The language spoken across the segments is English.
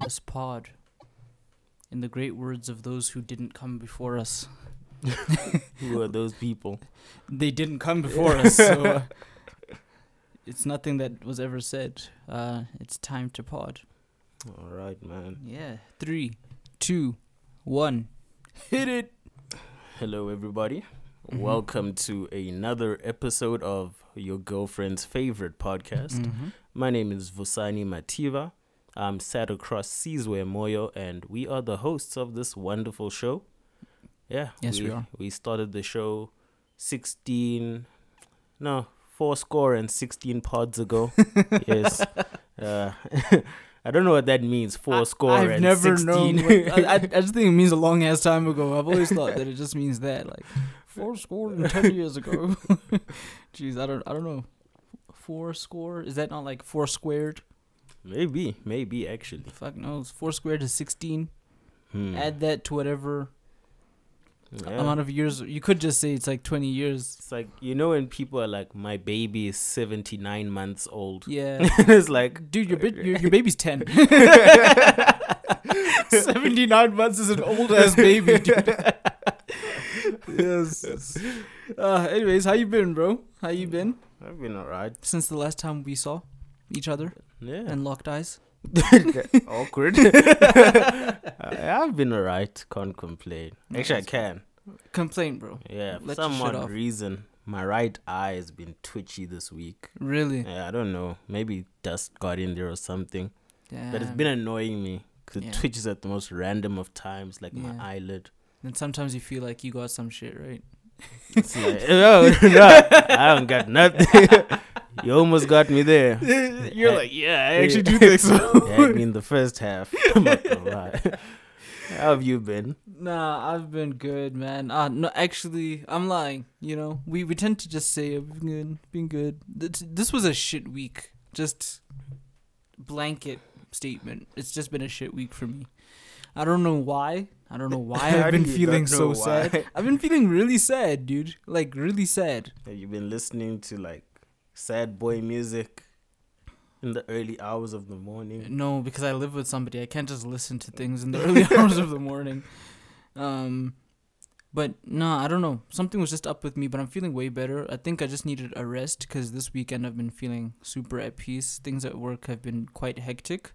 Let's pod. In the great words of those who didn't come before us. Who are those people? They didn't come before us, so uh, it's nothing that was ever said. Uh, it's time to pod. All right, man. Yeah. Three, two, one. Hit it. Hello, everybody. Mhm. Welcome to another episode of your girlfriend's favorite podcast. Mhm. My name is Vosani Mativa. I'm sat across Sizwe Moyo, and we are the hosts of this wonderful show. Yeah. Yes, we are. We started the show 16, no, four score and 16 pods ago. yes. Uh, I don't know what that means, four I- score I've and never 16. known. What, I, I, I just think it means a long ass time ago. I've always thought that it just means that, like four score and ten years ago. Jeez, I don't, I don't know. Four score is that not like four squared? Maybe, maybe actually. Fuck knows. Four squared is sixteen. Hmm. Add that to whatever Yeah. amount of years. You could just say it's like twenty years. It's like you know when people are like, "My baby is seventy nine months old." Yeah, it's like, dude, your, bit, your your baby's ten. Seventy nine months is an old ass baby, dude. yes. Uh, anyways, how you been, bro? How you been I've been alright. since the last time we saw each other Yeah, and locked eyes? awkward. I've been alright. Can't complain. Actually, I can. Complain, bro. Yeah, for Let some odd reason, my right eye has been twitchy this week. Really? Yeah, I don't know. Maybe dust got in there or something. But it's been annoying me because Yeah. it twitches at the most random of times, like Yeah. my eyelid. And sometimes you feel like you got some shit, right? It's like, no, oh, no, I don't got nothing. You almost got me there. You're like, yeah, I actually do think so. You had me in the first half. I'm not gonna lie. How have you been? Nah, I've been good, man. Uh, no, actually, I'm lying. You know, we we tend to just say I've been good, been good. This, this was a shit week. Just blanket statement. It's just been a shit week for me. I don't know why. I don't know why I've been feeling so know sad. I've been feeling really sad, dude. Like really sad. Have you been listening to like sad boy music in the early hours of the morning? No, because I live with somebody. I can't just listen to things in the early hours of the morning. Um, but no, I don't know. Something was just up with me, but I'm feeling way better. I think I just needed a rest because this weekend I've been feeling super at peace. Things at work have been quite hectic.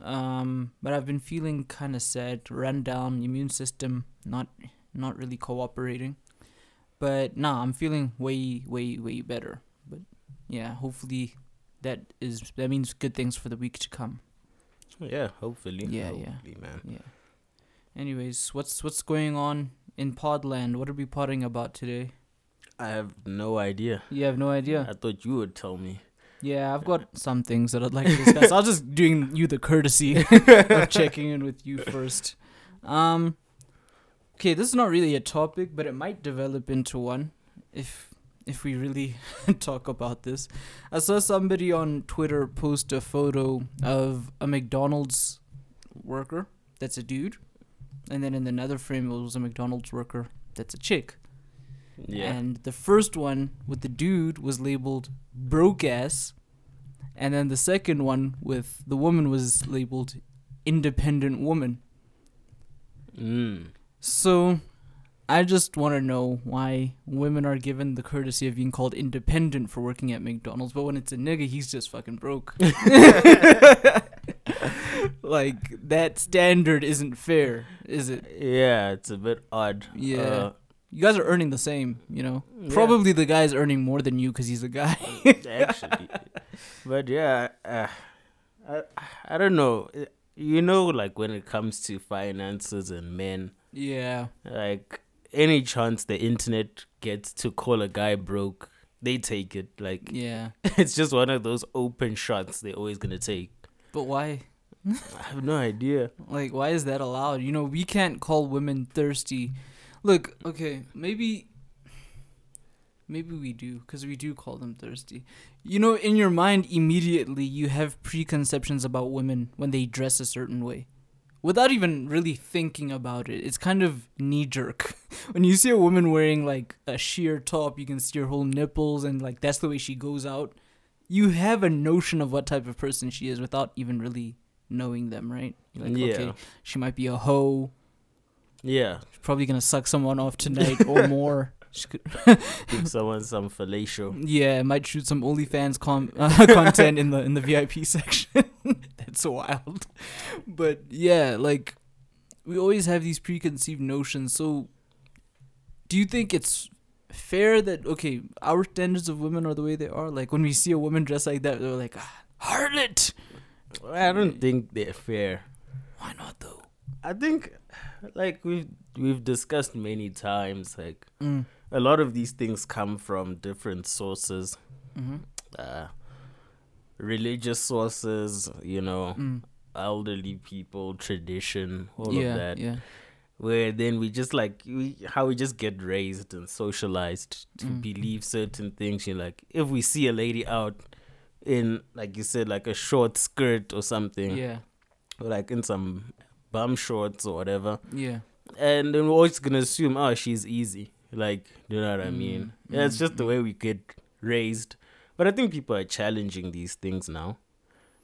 Um, but I've been feeling kind of sad, run down, immune system not not really cooperating. But nah, I'm feeling way way way better. Yeah, hopefully that is that means good things for the week to come. Yeah, hopefully. Yeah, yeah. man. Yeah. Anyways, what's what's going on in Podland? What are we podding about today? I have no idea. You have no idea. I thought you would tell me. Yeah, I've got some things that I'd like to discuss. I was just doing you the courtesy of checking in with you first. Um, okay, this is not really a topic, but it might develop into one if if we really talk about this. I saw somebody on Twitter post a photo of a McDonald's worker that's a dude, and then in another frame it was a McDonald's worker that's a chick. Yeah. And the first one with the dude was labeled broke ass. And then the second one with the woman was labeled independent woman. Mm. So I just want to know why women are given the courtesy of being called independent for working at McDonald's, but when it's a nigga, he's just fucking broke. like that standard isn't fair, is it? Yeah, it's a bit odd. Yeah. Uh, You guys are earning the same, you know. Yeah. Probably the guy's earning more than you because he's a guy. actually. But yeah, uh, I I don't know. You know, like when it comes to finances and men, yeah. like any chance the internet gets to call a guy broke, they take it. Like Yeah. it's just one of those open shots they're always gonna take. But why? I have no idea. Like, why is that allowed? You know, we can't call women thirsty. Look, okay, maybe. Maybe we do, because we do call them thirsty. You know, in your mind, immediately you have preconceptions about women when they dress a certain way. Without even really thinking about it. It's kind of knee jerk. when you see a woman wearing like a sheer top, you can see her whole nipples, and like that's the way she goes out. You have a notion of what type of person she is without even really knowing them, right? You're like, yeah, okay, she might be a hoe. yeah. She's probably gonna suck someone off tonight or more. Give someone some fellatio. yeah, might shoot some OnlyFans com- uh, content in the in the VIP section. That's wild. But yeah, like we always have these preconceived notions. So, do you think it's fair that okay, our standards of women are the way they are? Like when we see a woman dressed like that, they're like, ah, harlot. I don't think they're fair. Why not though? I think, like we've we've discussed many times, like Mm. a lot of these things come from different sources, Mm-hmm. uh, religious sources, you know, Mm. elderly people, tradition, all yeah, of that. yeah. Where then we just like we how we just get raised and socialized to Mm. believe certain things. You're like, if we see a lady out in like you said, like a short skirt or something, Yeah, or like in some bum shorts or whatever, yeah. and then we're always gonna assume, oh, she's easy. Like, you know what I mean? Mm, Yeah, it's mm, just the way we get raised. But I think people are challenging these things now,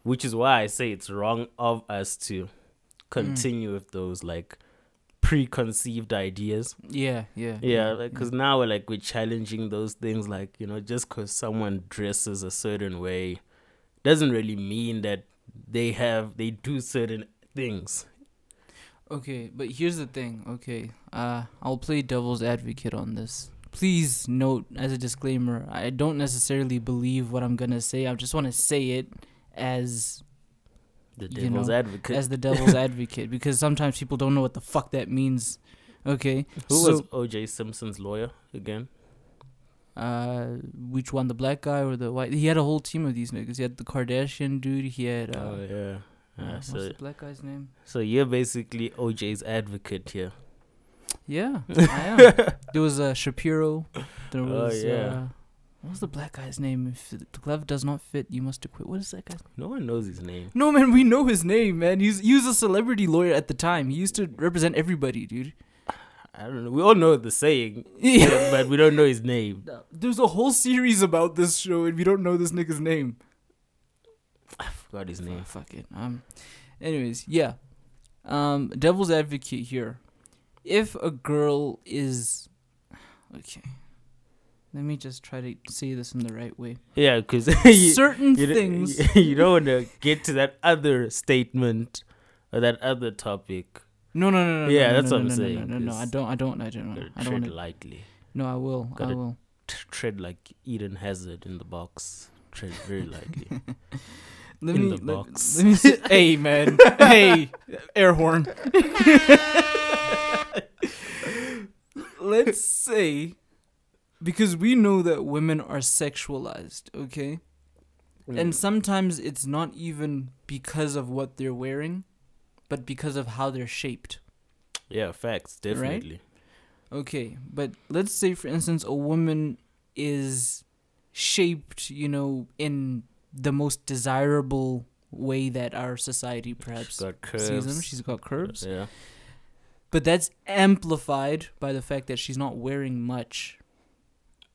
which is why I say it's wrong of us to continue with those like preconceived ideas. Yeah, yeah. Yeah, because now we're like we're challenging those things. Like you know, just because someone dresses a certain way, doesn't really mean that they have they do certain things. Okay, but here's the thing. Okay, uh, I'll play devil's advocate on this. Please note as a disclaimer, I don't necessarily believe what I'm gonna say. I just want to say it as The You devil's know, advocate. as the devil's advocate because sometimes people don't know what the fuck that means. Okay, Who so, was O.J. Simpson's lawyer again? uh, which one, the black guy or the white? He had a whole team of these niggas. He had the Kardashian dude. He had uh, oh yeah. uh, what's so the black guy's name? so you're basically O.J.'s advocate here. Yeah, I am. there was uh, Shapiro. There Oh, was yeah. uh, what was the black guy's name? If the glove does not fit, you must acquit. What is that guy's? Name? No one knows his name. No man, we know his name, man. He's he was a celebrity lawyer at the time. He used to represent everybody, dude. I don't know. We all know the saying, Yeah. but we don't know his name. There's a whole series about this show, and we don't know this nigga's name. I forgot his name. Fuck it. Um. Anyways, yeah. Um. Devil's advocate here. If a girl is, okay. Let me just try to say this in the right way. Yeah, because Certain you, things. you don't want to get to that other statement or that other topic. No, no, no, no. Yeah, no, that's no, what I'm no, saying, No, no, no, I don't. I don't. I don't. Gotta I don't tread lightly. No, I will. I gotta- will. T- tread like Eden Hazard in the box. Tread very lightly. Let in me. the let, box. let me. Hey, man. hey, air horn. Let's say, because we know that women are sexualized, okay, and mm. sometimes it's not even because of what they're wearing, but because of how they're shaped. yeah, facts, definitely. Okay, but let's say, for instance, a woman is shaped, you know, in the most desirable way that our society She's perhaps got sees them. She's got curves, Yeah. But that's amplified by the fact that she's not wearing much.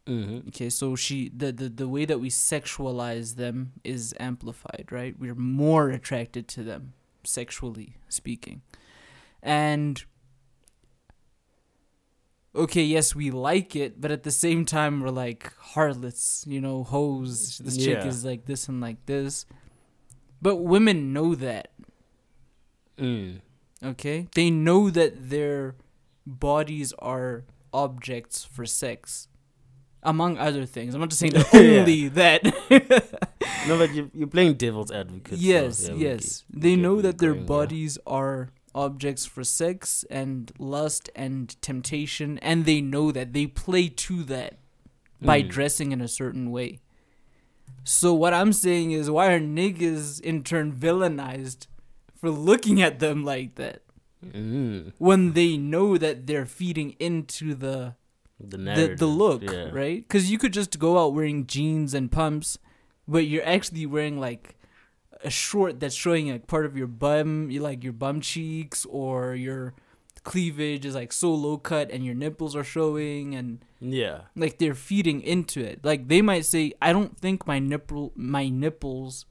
Mm-hmm. Okay, so she the, the the way that we sexualize them is amplified, right? We're more attracted to them sexually speaking. And okay, yes, we like it, but at the same time we're like harlots, you know, hoes. This chick is like this and like this. But women know that, Mm. Okay? They know that their bodies are objects for sex. Among other things. I'm not just saying that only that. No, but you, you're playing devil's advocate. so, yes, yeah, yes. get- They know that their going, yeah. bodies are objects for sex and lust and temptation, and they know that they play to that by Mm. dressing in a certain way. So what I'm saying is, why are niggas in turn villainized for looking at them like that Mm. when they know that they're feeding into the The the, the look, yeah. right? Because you could just go out wearing jeans and pumps, but you're actually wearing like a short that's showing like part of your bum, like your bum cheeks or your cleavage is like so low cut and your nipples are showing and Yeah. like they're feeding into it. Like they might say, I don't think my nipple my nipples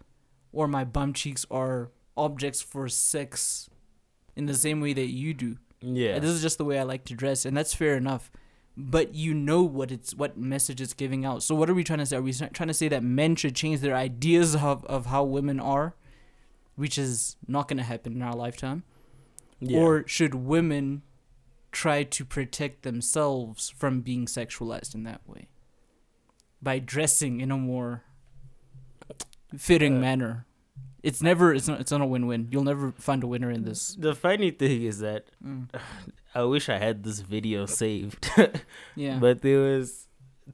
or my bum cheeks are objects for sex in the same way that you do. Yeah. And this is just the way I like to dress, and that's fair enough. But you know what it's what message it's giving out. So what are we trying to say? Are we trying to say that men should change their ideas of, of how women are, which is not going to happen in our lifetime? yeah. Or should women try to protect themselves from being sexualized in that way by dressing in a more fitting Uh, manner? It's never it's not it's not a win-win. You'll never find a winner in this. the funny thing is that Mm. I wish I had this video saved. Yeah. But there was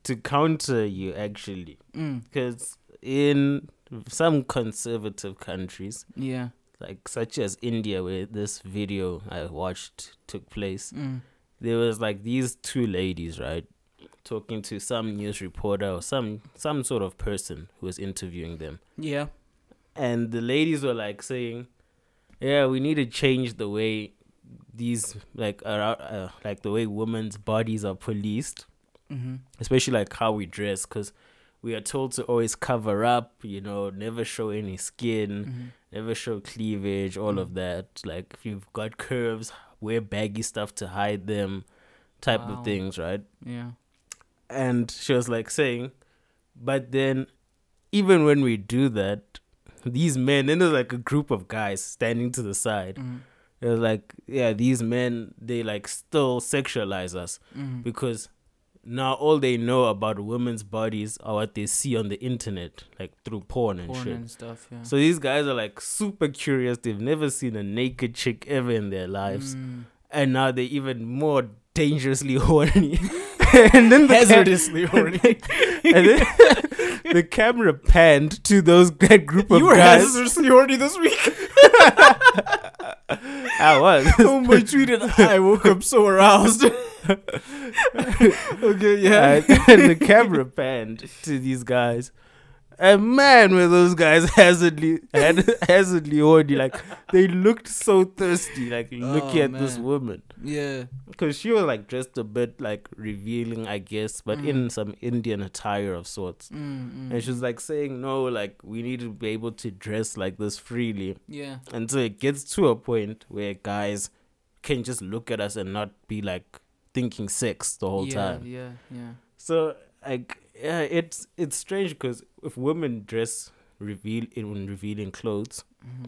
to counter you actually, mm. because in some conservative countries, Yeah. like such as India, where this video I watched took place, Mm. there was like these two ladies, right, talking to some news reporter or some some sort of person who was interviewing them, Yeah. And the ladies were like saying, "Yeah, we need to change the way." these like uh, uh, like the way women's bodies are policed Mm-hmm. especially like how we dress because we are told to always cover up you know never show any skin Mm-hmm. never show cleavage all of Mm. that like if you've got curves wear baggy stuff to hide them type Wow. of things right Yeah. and she was like saying but then even when we do that these men and there's like a group of guys standing to the side Mm-hmm. it was like yeah these men they like still sexualize us Mm-hmm. because now all they know about women's bodies are what they see on the internet, like through porn and Porn shit. and stuff. Yeah. So these guys are like super curious. They've never seen a naked chick ever in their lives, Mm. and now they're even more dangerously horny. and then the Hazardously horny. and then the camera panned to those that group of you were guys. hazardously horny this week. I was. oh my tweeted I woke up so aroused. okay, yeah. Uh, and, and the camera panned to these guys. And man, were those guys hazardly, had, hazardly horny. Like, they looked so thirsty, like, looking Oh, at this woman. yeah. Because she was, like, dressed a bit, like, revealing, I guess, but in Mm. some Indian attire of sorts. Mm, And she was, like, saying, no, like, we need to be able to dress like this freely. yeah. And so it gets to a point where guys can just look at us and not be, like, thinking sex the whole yeah, time. Yeah, yeah. So like yeah, it's it's strange because if women dress reveal in revealing clothes, Mm-hmm.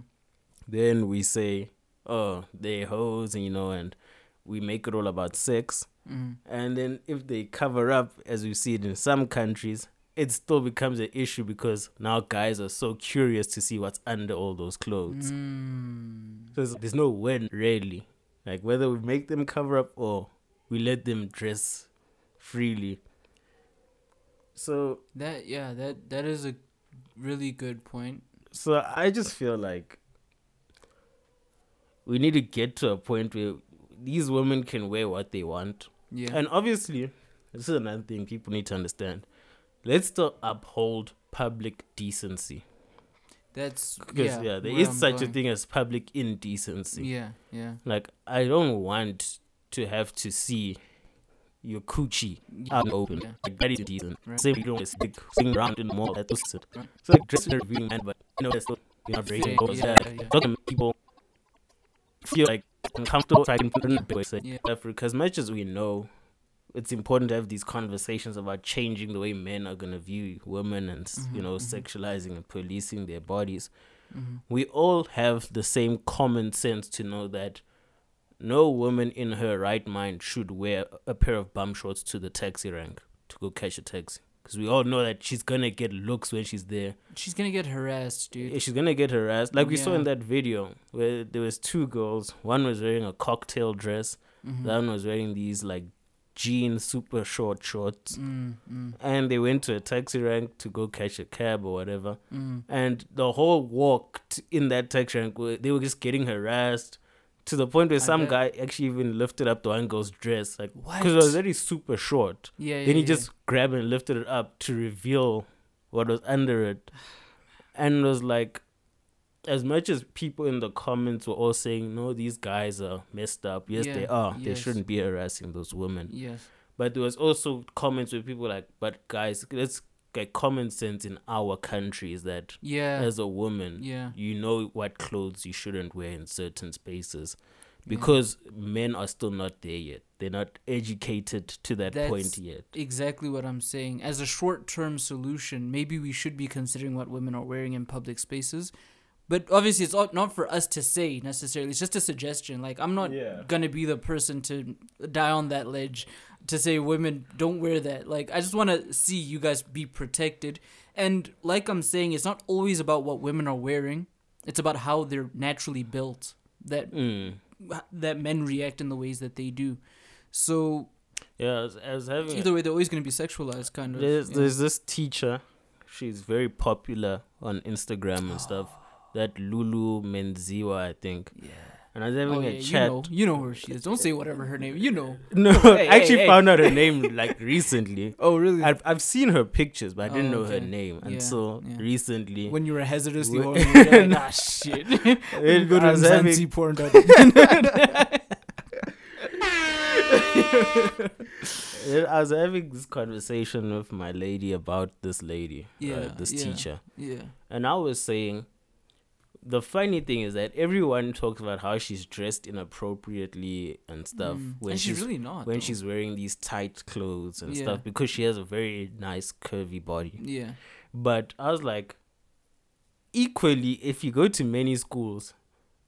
then we say, oh, they hoes, and you know, and we make it all about sex. Mm. And then if they cover up, as we see it in some countries, it still becomes an issue because now guys are so curious to see what's under all those clothes. Mm. So there's no when, really, like whether we make them cover up or we let them dress freely. So That yeah, that that is a really good point. So I just feel like we need to get to a point where these women can wear what they want. Yeah. And obviously, this is another thing people need to understand. Let's still uphold public decency. That's Because, yeah, yeah, there is I'm such a thing as public indecency. Yeah, yeah. Like, I don't want to have to see your coochie out open. Like, that is. Right. Same, you don't stick sing around in the mall. That's it. So, like, dressing and revealing man, but, you know, that's still, you know, breaking goals. yeah, Yeah, yeah. Talking people feel like uncomfortable trying to put in the. Say, Yeah. Africa, as much as we know, it's important to have these conversations about changing the way men are gonna view women and s you know mhm. sexualizing and policing their bodies. Mm-hmm. We all have the same common sense to know that no woman in her right mind should wear a pair of bum shorts to the taxi rank to go catch a taxi. Because we all know that she's gonna get looks when she's there. She's gonna get harassed, dude. She's gonna get harassed, like we saw in that video where there was two girls. One was wearing a cocktail dress. Mm-hmm. The other one was wearing these like jean super short shorts. Mm, mm, And they went to a taxi rank to go catch a cab or whatever. mm. And the whole walk t- in that taxi rank, they were just getting harassed to the point where some bet. guy actually even lifted up the one girl's dress, like because it was already super short. Yeah, yeah. then he yeah. just grabbed and lifted it up to reveal what was under it, and it was like, as much as people in the comments were all saying, "No, these guys are messed up." Yes, they Yeah, are. They shouldn't be harassing those women. Yes. But there was also comments where people were like, "But guys, let's like common sense in our country is that Yeah. as a woman, yeah. you know what clothes you shouldn't wear in certain spaces because men are still not there yet. They're not educated to that point yet. Exactly what I'm saying. As a short term solution, maybe we should be considering what women are wearing in public spaces. But obviously, it's not for us to say necessarily. It's just a suggestion. Like, I'm not Yeah. gonna be the person to die on that ledge to say women don't wear that. Like, I just want to see you guys be protected. And like I'm saying, it's not always about what women are wearing. It's about how they're naturally built. That Mm. that men react in the ways that they do. So Yeah, I was, I was having either way, they're always gonna be sexualized, kind of. There's yeah. there's this teacher, she's very popular on Instagram and stuff. That Lulu Menziwa, I think. Yeah. And I was having Oh, yeah, a you chat. know, you know who she is. Don't say whatever her name. You know. No, Hey, I actually hey, hey. found out her name like recently. Oh, really? I've I've seen her pictures, but I didn't Oh, know her okay. name Yeah, until yeah. recently. when you were hazardously horny, you're like, ah, shit. It- Go to I was having- porn. I was having this conversation with my lady about this lady, Yeah, uh, this yeah. teacher, yeah. and I was saying, the funny thing is that everyone talks about how she's dressed inappropriately and stuff Mm. when and she's, she's really not. when though. she's wearing these tight clothes and Yeah. stuff because she has a very nice curvy body. Yeah. But I was like, equally, if you go to many schools,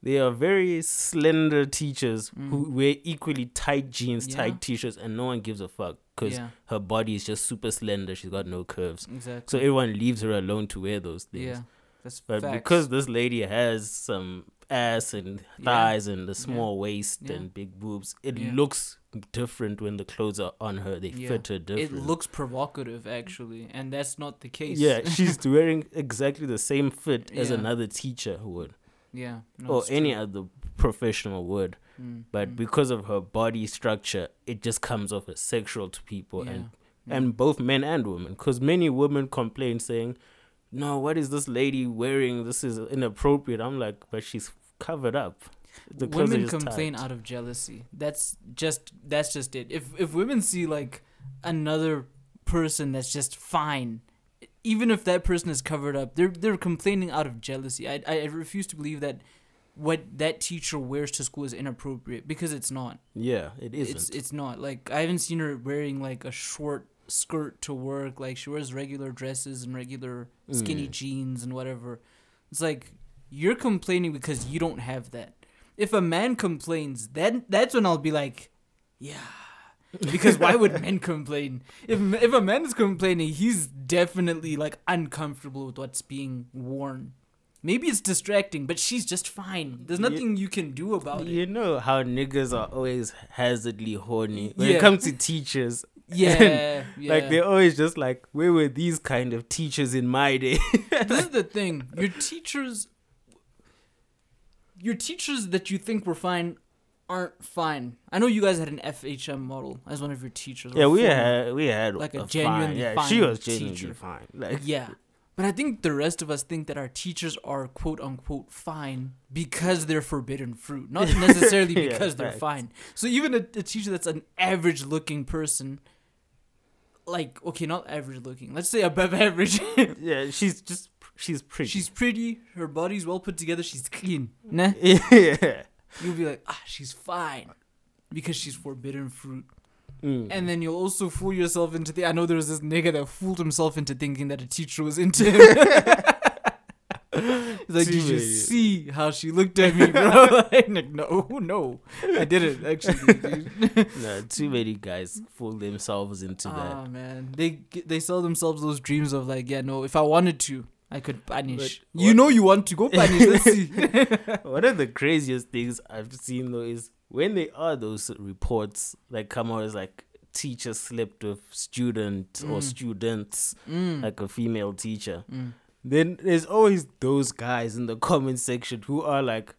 they are very slender teachers who Mm. wear equally tight jeans, Yeah. tight t-shirts, and no one gives a fuck because Yeah. her body is just super slender. She's got no curves, Exactly. so everyone leaves her alone to wear those things. Yeah. That's But facts. because this lady has some ass and Yeah. thighs and a small waist Yeah. and big boobs, it Yeah. looks different when the clothes are on her. They Yeah. fit her different. it looks provocative, actually, and that's not the case. yeah, she's wearing exactly the same fit as Yeah. another teacher would, yeah. No, or any true. other professional would. Mm, But mm. because of her body structure, it just comes off as sexual to people, yeah. and and both men and women. Because many women complain saying, "No, what is this lady wearing? This is inappropriate." I'm like, but she's covered up. The women complain tight. out of jealousy. That's just that's just it. If if women see like another person that's just fine, even if that person is covered up, they're they're complaining out of jealousy. I I refuse to believe that what that teacher wears to school is inappropriate because it's not. Yeah, it isn't. It's it's not. Like I haven't seen her wearing like a short skirt to work. Like she wears regular dresses and regular skinny Mm. jeans and whatever. It's like you're complaining because you don't have that. If a man complains, then that's when I'll be like, yeah. Because why would men complain? If if a man is complaining, he's definitely like uncomfortable with what's being worn. Maybe it's distracting, but she's just fine. There's nothing you can do about it. you know how niggas are always hazardly horny when Yeah. it comes to teachers. Yeah, yeah. Like they're always just like, where were these kind of teachers in my day? this is the thing. Your teachers, your teachers that you think were fine, aren't fine. I know you guys had an FHM model as one of your teachers. yeah, we had we had Like a fine. genuinely Yeah, she was genuinely teacher. fine. Like Yeah. But I think the rest of us think that our teachers are quote unquote fine because they're forbidden fruit, not necessarily Yeah, because they're facts. fine. So even a, a teacher that's an average looking person, like okay, not average looking, let's say above average. yeah, she's just she's pretty. she's pretty, her body's well put together, she's clean. Nah. yeah. You'll be like, ah, she's fine because she's forbidden fruit. Mm. And then you'll also fool yourself into the. I know there was this nigga that fooled himself into thinking that a teacher was into him. Like, did you see how she looked at me, bro? like, no, no, I didn't actually. Dude. no, too many guys fool themselves into that. Ah man, they they sell themselves those dreams of like, yeah, no, if I wanted to, I could punish. But you what- know, you want to go punish. Let's see. One of the craziest things I've seen though is when they are those reports like come out as like teacher slept with student or Mm. students, Mm, like a female teacher. mm. Then there's always those guys in the comment section who are like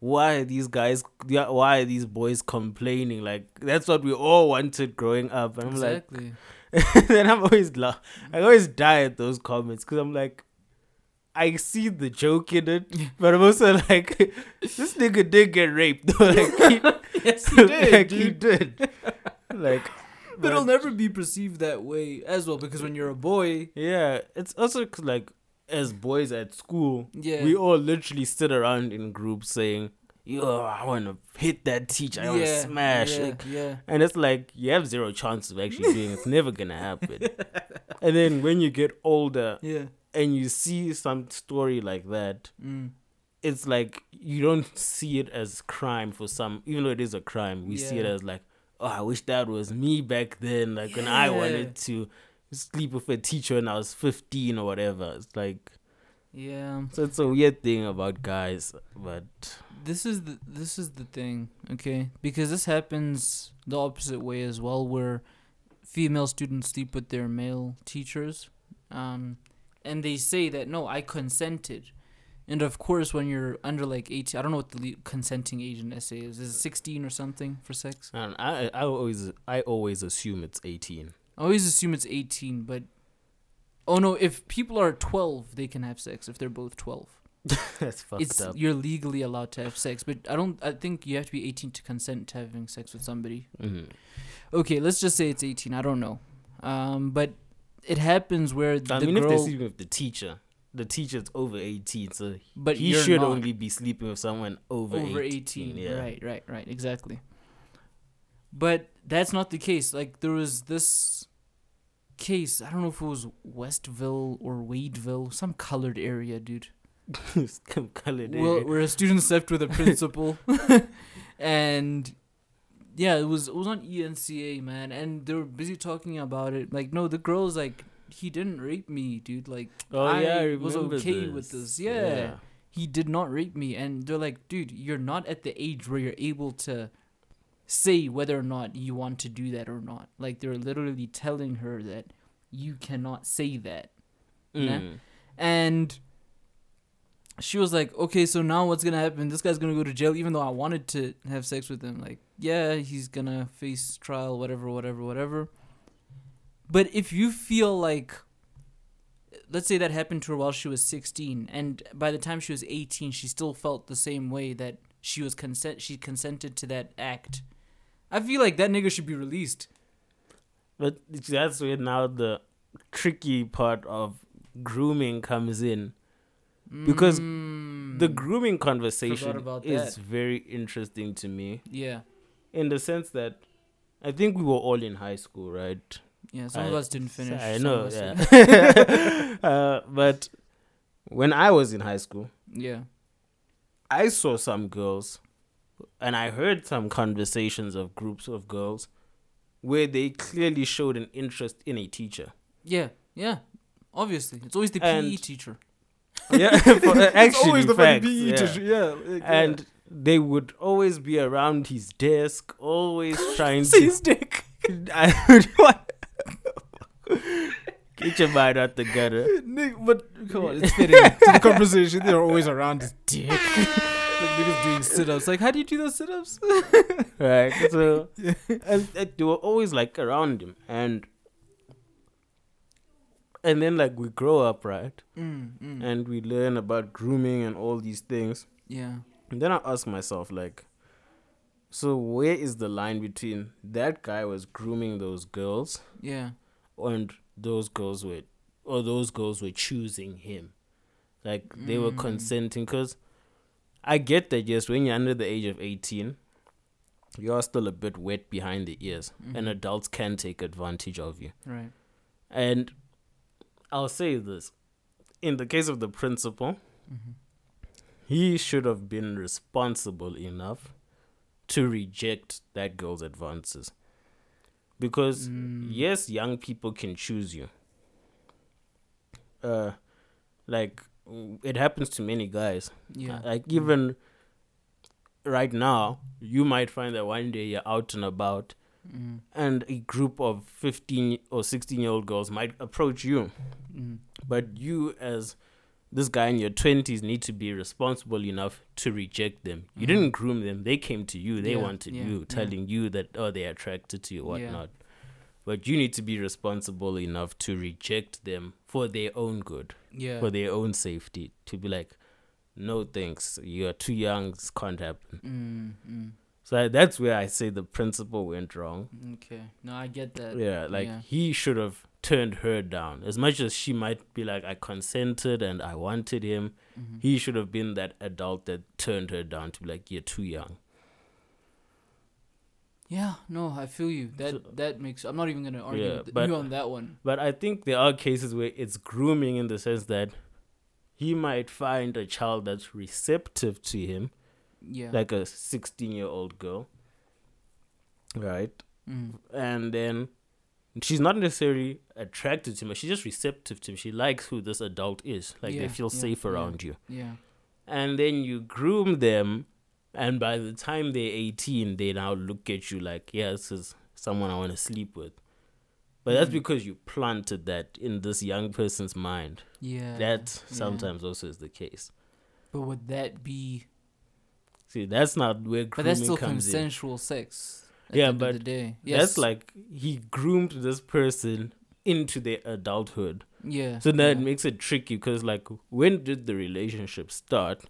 why are these guys why are these boys complaining like that's what we all wanted growing up and i'm Exactly. like then i'm always la- i always die at those comments because i'm like I see the joke in it, but I'm also like, this nigga did get raped. though. like, he, yes, you did. like, he did. Like, but it'll never be perceived that way as well because when you're a boy, Yeah, it's also like as boys at school, yeah, we all literally sit around in groups saying, "Yo, I want to hit that teacher. I want to smash." yeah, Like, yeah, and it's like you have zero chance of actually doing it. It's never gonna happen. and then when you get older yeah, and you see some story like that, mm, it's like you don't see it as crime for some, even though it is a crime. We see it as like, oh, I wish that was me back then. Like when I wanted to sleep with a teacher when I was fifteen or whatever. It's like yeah. so it's a weird thing about guys, but This is the this is the thing, okay? Because this happens the opposite way as well, where female students sleep with their male teachers, um, and they say that no, I consented. And of course, when you're under like 18, I don't know what the le- consenting age in SA is. Is it 16 or something for sex? and I I always I always assume it's eighteen. I always assume it's 18, but oh no, if people are 12, they can have sex if they're both 12. That's fucked it's up. you're legally allowed to have sex, but I don't. I think you have to be 18 to consent to having sex with somebody. hmm Okay, let's just say it's 18. I don't know, um, but it happens where I the mean, if they're sleeping with the teacher, the teacher's over eighteen, so but he should not only be sleeping with someone over, over 18. 18. Yeah. Right, right, right. Exactly. But that's not the case. Like there was this case. I don't know if it was Westville or Wadeville, some colored area, dude. Some colored well, area. where a student slept with a principal, and yeah, it was it was on ENCA, man, and they were busy talking about it. Like, no, the girl's like, he didn't rape me, dude. Like, Oh I yeah, I was okay with this. Yeah. he did not rape me, and they're like, dude, you're not at the age where you're able to say whether or not you want to do that or not. Like, they're literally telling her that you cannot say that. Nah. Mm. And she was like, okay, so now what's gonna happen? This guy's gonna go to jail, even though I wanted to have sex with him. Like, yeah, he's gonna face trial, whatever, whatever, whatever. But if you feel like, let's say that happened to her while she was 16, and by the time she was 18, she still felt the same way that she was consent, she consented to that act. I feel like that nigga should be released. But that's where now the tricky part of grooming comes in. Because The Mm, grooming conversation is that. very interesting to me yeah, in the sense that I think we were all in high school, right? yeah. Some of us didn't finish. I know, yeah. uh, but when I was in high school, Yeah. I saw some girls and I heard some conversations of groups of girls where they clearly showed an interest in a teacher. Yeah. Yeah. Obviously. It's always the And- PE teacher. Yeah, for, uh, actually, facts, E yeah. Yeah. like, And they would always be around his desk, always trying See to. his dick. I would what? Get your mind out the gutter. Nick, but come on, it's fitting to the conversation. They're always around his dick. Like niggas doing sit ups. Like, how do you do those sit ups? right? So, and, and they were always like around him, and and then like we grow up, right? Mm, mm. And we learn about grooming and all these things. yeah. And then I ask myself, like, so where is the line between that guy was grooming those girls Yeah. and those girls were, or those girls were choosing him, like they were Mm. consenting? Because I get that yes, when you're under the age of eighteen, you are still a bit wet behind the ears, and Mhm. adults can take advantage of you. Right. And I'll say this: in the case of the principal, Mm-hmm. he should have been responsible enough to reject that girl's advances. Because Mm. yes, young people can choose you. Uh, like it happens to many guys. Yeah. Like even right now, you might find that one day you're out and about, Mm. and a group of fifteen or sixteen year old girls might approach you. Mm. But you, as this guy in your 20s, need to be responsible enough to reject them. You Mhm. didn't groom them, they came to you, they Yeah, wanted yeah, you, yeah. telling you that, oh, they're attracted to you, whatnot. But you need to be responsible enough to reject them for their own good, Yeah. for their own safety, to be like, no thanks, you're too young, this can't happen. Mm. Mm. So that's where I say the principle went wrong. Okay. No, I get that. Yeah, like yeah. he should have turned her down. As much as she might be like, I consented and I wanted him, Mhm. he should have been that adult that turned her down to be like, you're too young. Yeah, no, I feel you. That So- that makes. I'm not even gonna argue Yeah, with but- you on that one. But I think there are cases where it's grooming in the sense that he might find a child that's receptive to him, Yeah. like a 16 year old girl, right? Mm. And then she's not necessarily attracted to him, she's just receptive to him. She likes who this adult is. Like Yeah, they feel yeah, safe around you. Yeah. And then you groom them, and by the time they're 18, they now look at you like, yeah, this is someone I want to sleep with. But that's Mhm. because you planted that in this young person's mind. Yeah. That yeah. sometimes also is the case. But would that be? See, that's not where grooming But that's still comes in. consensual sex. At Yeah, the end but of the day. That's like he groomed this person into their adulthood. Yeah. So that yeah. makes it tricky because, like, when did the relationship start?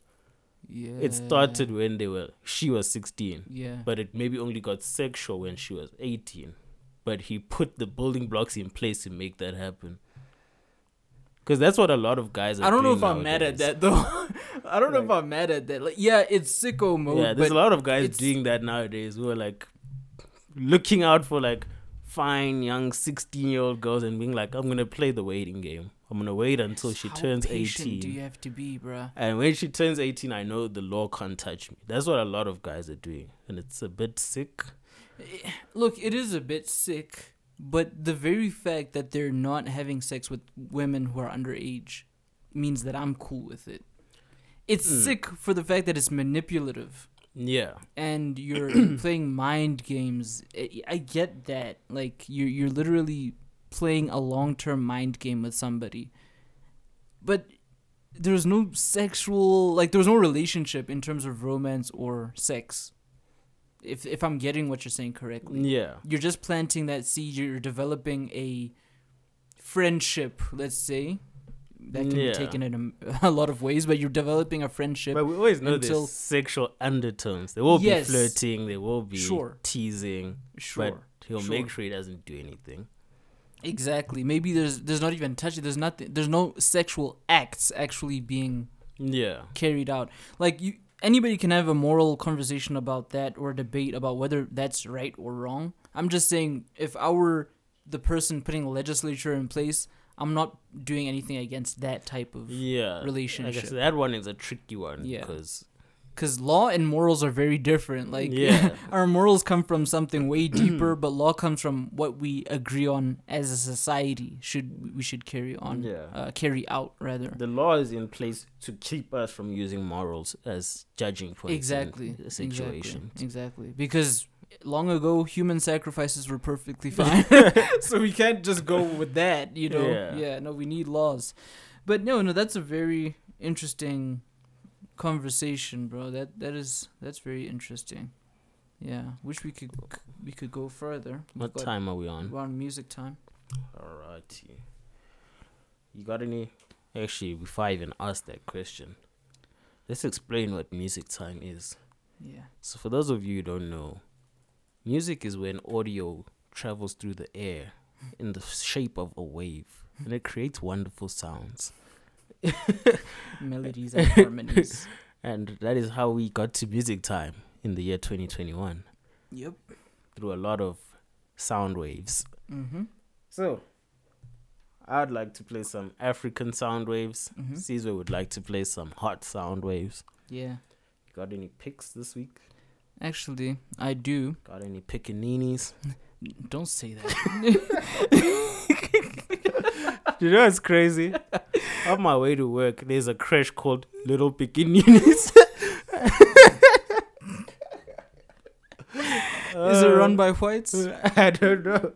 Yeah. It started when they were she was sixteen, Yeah. but it maybe only got sexual when she was eighteen. But he put the building blocks in place to make that happen. Because that's what a lot of guys are. I don't know if I'm mad at that though. I don't know if I'm mad at that. Like, yeah, it's sicko mode. Yeah, there's a lot of guys it's- doing that nowadays who are like looking out for like fine young 16 year old girls and being like, I'm gonna play the waiting game. I'm gonna wait until she How turns 18. Do you have to be, bruh? And when she turns 18, I know the law can't touch me. That's what a lot of guys are doing. And it's a bit sick. Look, it is a bit sick, but the very fact that they're not having sex with women who are underage means that I'm cool with it. It's Mm. sick for the fact that it's manipulative Yeah. and you're playing mind games. I, I get that. Like you're you're literally playing a long-term mind game with somebody. But there's no sexual like there was no relationship in terms of romance or sex. If if I'm getting what you're saying correctly Yeah. you're just planting that seed you're developing a friendship let's say that can Yeah. be taken in a, a lot of ways but you're developing a friendship But we always know until- there's sexual undertones. There will Yes. be flirting, there will be Sure. teasing. sure But he'll sure. make sure he doesn't do anything. Exactly maybe there's there's not even touching there's nothing there's no sexual acts actually being Yeah. carried out like you anybody can have a moral conversation about that or debate about whether that's right or wrong i'm just saying if i were the person putting legislature in place i'm not doing anything against that type of Yeah. relationship. I guess that one is a tricky one because because law and morals are very different. Like, Yeah. our morals come from something way deeper, but law comes from what we agree on as a society. Should we should carry on, Yeah. uh, carry out rather. the law is in place to keep us from using morals as judging points Exactly. in situations. Exactly. Exactly. Because long ago, human sacrifices were perfectly fine. so we can't just go with that, you know. Yeah. yeah. No, we need laws. But no, no, that's a very interesting conversation, bro. That that is that's very interesting. Yeah, wish we could we could go further. What got- time are we on? We're on music time. Alrighty. You got any? Actually, before I even ask that question, let's explain what music time is. Yeah. So, for those of you who don't know, music is when audio travels through the air in the shape of a wave and it creates wonderful sounds. Melodies and harmonies. And that is how we got to music time in the year 2021 Yep. through a lot of sound waves. Mm-hmm. So, I'd like to play some African sound waves. Mhm. Caesar would like to play some hot sound waves. Yeah. You got any picks this week? Actually, I do. Got any pickaninnies? Don't say that. you know it's crazy? On my way to work, there's a crash called Little Pickaninnies. Is it run uh, by whites? I don't know.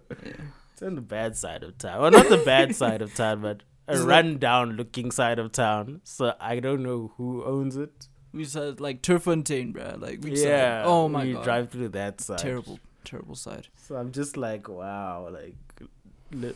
It's on the bad side of town. Well, not the bad side of town, but a Is like- run-down looking side of town. So I don't know who owns it. We said like Turffontein, bruh. Like we said, yeah. oh my we god, drive through that side. terrible, terrible side. So I'm just like, wow, like li-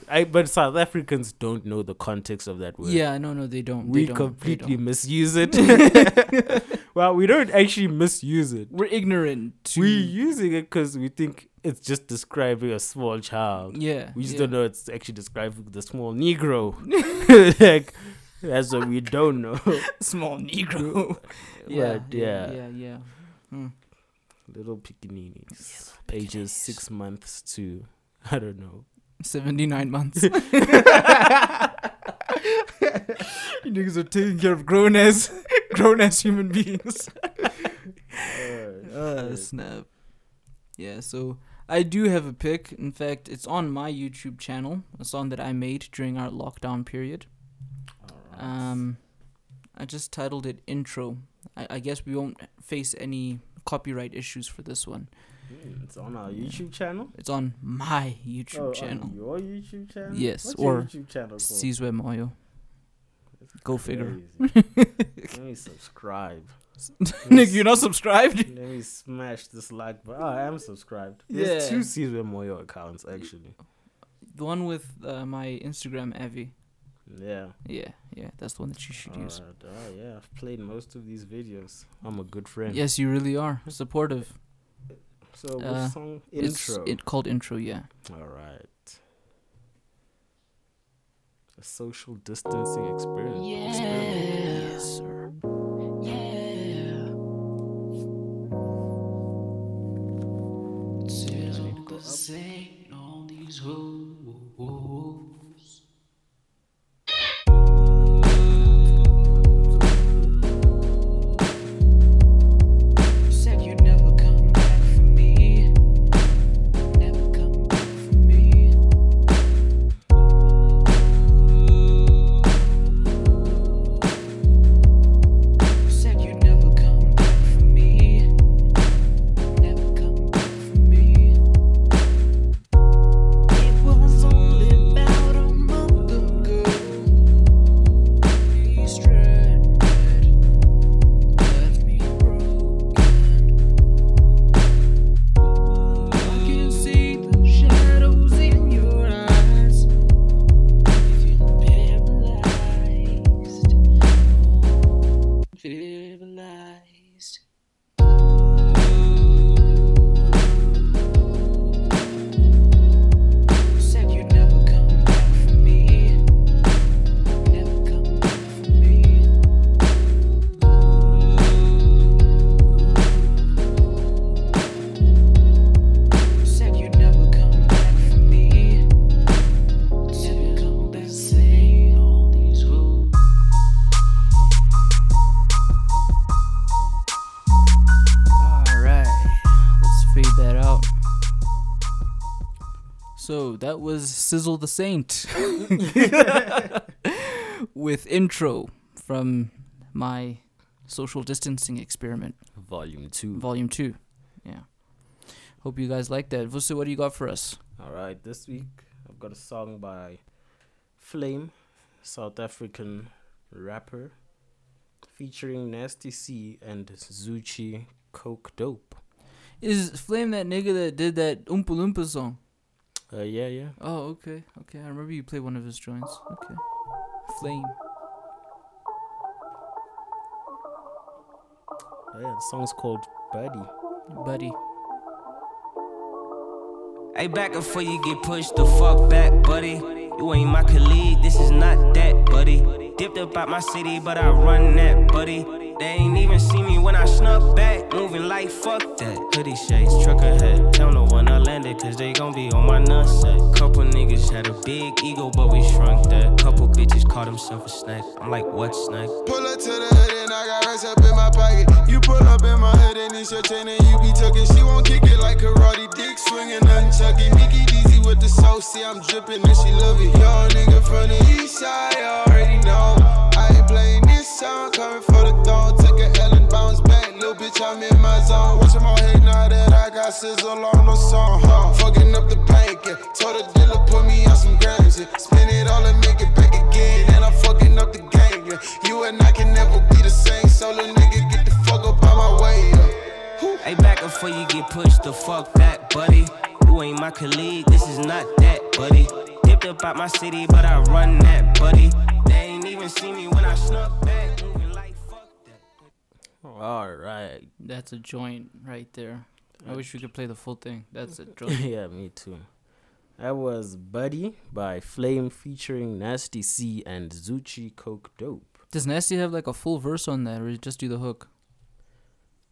I, but South Africans don't know the context of that word. Yeah, no, no, they don't. we they don't, completely don't. misuse it. well, we don't actually misuse it. We're ignorant. To, We're using it because we think it's just describing a small child. yeah, We just yeah. don't know it's actually describing the small Negro. like that's what we don't know. small Negro. yeah, But, yeah, yeah, yeah. Hmm. little pickaninnies, ages six months to I don't know. Seventy nine months. you niggas are taking care of grown ass, grown ass human beings. Uh, shit. snap. Yeah, so I do have a pick. In fact, it's on my YouTube channel, a song that I made during our lockdown period. Alright. Um, I just titled it Intro. I, I guess we won't face any copyright issues for this one. Hmm, it's on our YouTube channel. It's on my YouTube Oh, on channel. your YouTube channel. Yes, What's or YouTube channel called? Sizwe Moyo. Go figure. Let me subscribe. Nick, you're not subscribed? Let me smash this like button. Oh, I am subscribed. There's Yeah. two Moyo accounts actually. The one with uh, my Instagram, Avi. Yeah. Yeah, yeah, that's the one that you should use. Alright, Oh yeah, I've played most of these videos. I'm a good friend. Yes, you really are supportive. So Uh, which song? It's Intro. it called intro. Yeah. All right. A social distancing experience. Yes, sir. Said So that was Sizzle the Saint with intro from my social distancing experiment, Volume two. volume two. Yeah. Hope you guys like that. Vusa, what do you got for us? All right, this week I've got a song by Flame, South African rapper, featuring Nasty C and Zoocci Coke Dope. Is Flame that nigga that did that Oompa Loompa song? Uh, yeah, yeah. Oh, okay, okay. I remember you played one of his joints. Okay. Flame. Oh, yeah, the song's called Buddy. Buddy. Hey, back before you get pushed the fuck back, buddy. You ain't my colleague, this is not that, buddy. Dipped up out my city, but I run that, buddy. They ain't even see me when I snuck back, moving like fuck that. Hoodie shades, trucker hat. Tell no one I landed, cause they gon' be on my nutsack. Couple niggas had a big ego, but we shrunk that. Couple bitches caught themselves a snack. I'm like, what snack? Pull up to the hood and I got racks up in my pocket. You pull up in my hood and it's your chain and you be tucking. She won't kick it like karate, dick swinging, chucky. Mickey Deezy with the sauce, see I'm dripping and she love it. Young nigga from the east side, already know. I ain't playing this song, coming for bitch, I'm in my zone. Watch my head now that I got sizzle on the song. Huh? Fucking up the bank, yeah. Told the dealer put me on some grams, yeah. Spin it all and make it back again, and I'm fucking up the game, yeah. You and I can never be the same, so little nigga get the fuck up out my way, yeah. Hey, back before you get pushed the fuck back, buddy. You ain't my colleague, this is not that, buddy. Dipped up out my city, but I run that, buddy. They ain't even see me when I snuck back. All right. That's a joint right there. I wish we could play the full thing. That's a joint. yeah, me too. That was Buddy by Flame featuring Nasty C and Zoocci Coke Dope. Does Nasty have like a full verse on that, or you just do the hook?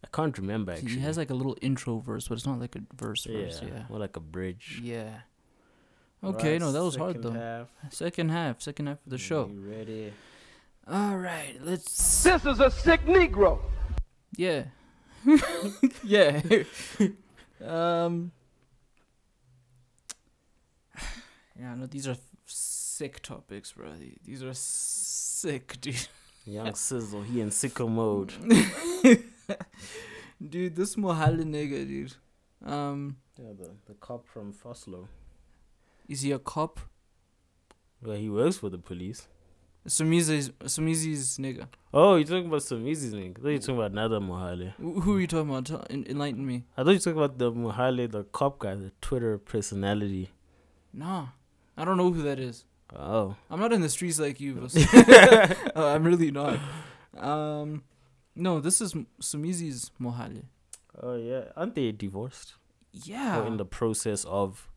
I can't remember He- actually. He has like a little intro verse, but it's not like a verse yeah, verse. Yeah. more like a bridge. Yeah. Okay, Right, no, that was hard though. half. Second half, second half of the show. You ready? All right, let's. This is a sick Negro. Yeah. yeah. um. Yeah, no, these are sick topics, bro. These are sick, dude. Young Sizzle, he in sicko mode. dude, this Mohale nigga, dude. Um, Yeah, the, the cop from Foslo. is he a cop? Well, he works for the police. Somizi's Somizi's nigga. Oh, you're talking about Somizi's nigga. I thought you were talking about another Mohale. Who are you talking about? Enlighten me. I thought you were talking about the Mohale, the cop guy, the Twitter personality. Nah, I don't know who that is. Oh. I'm not in the streets like you. Uh, I'm really not. Um, no, this is Somizi's Mohale. Oh, yeah. Aren't they divorced? Yeah. Or in the process of,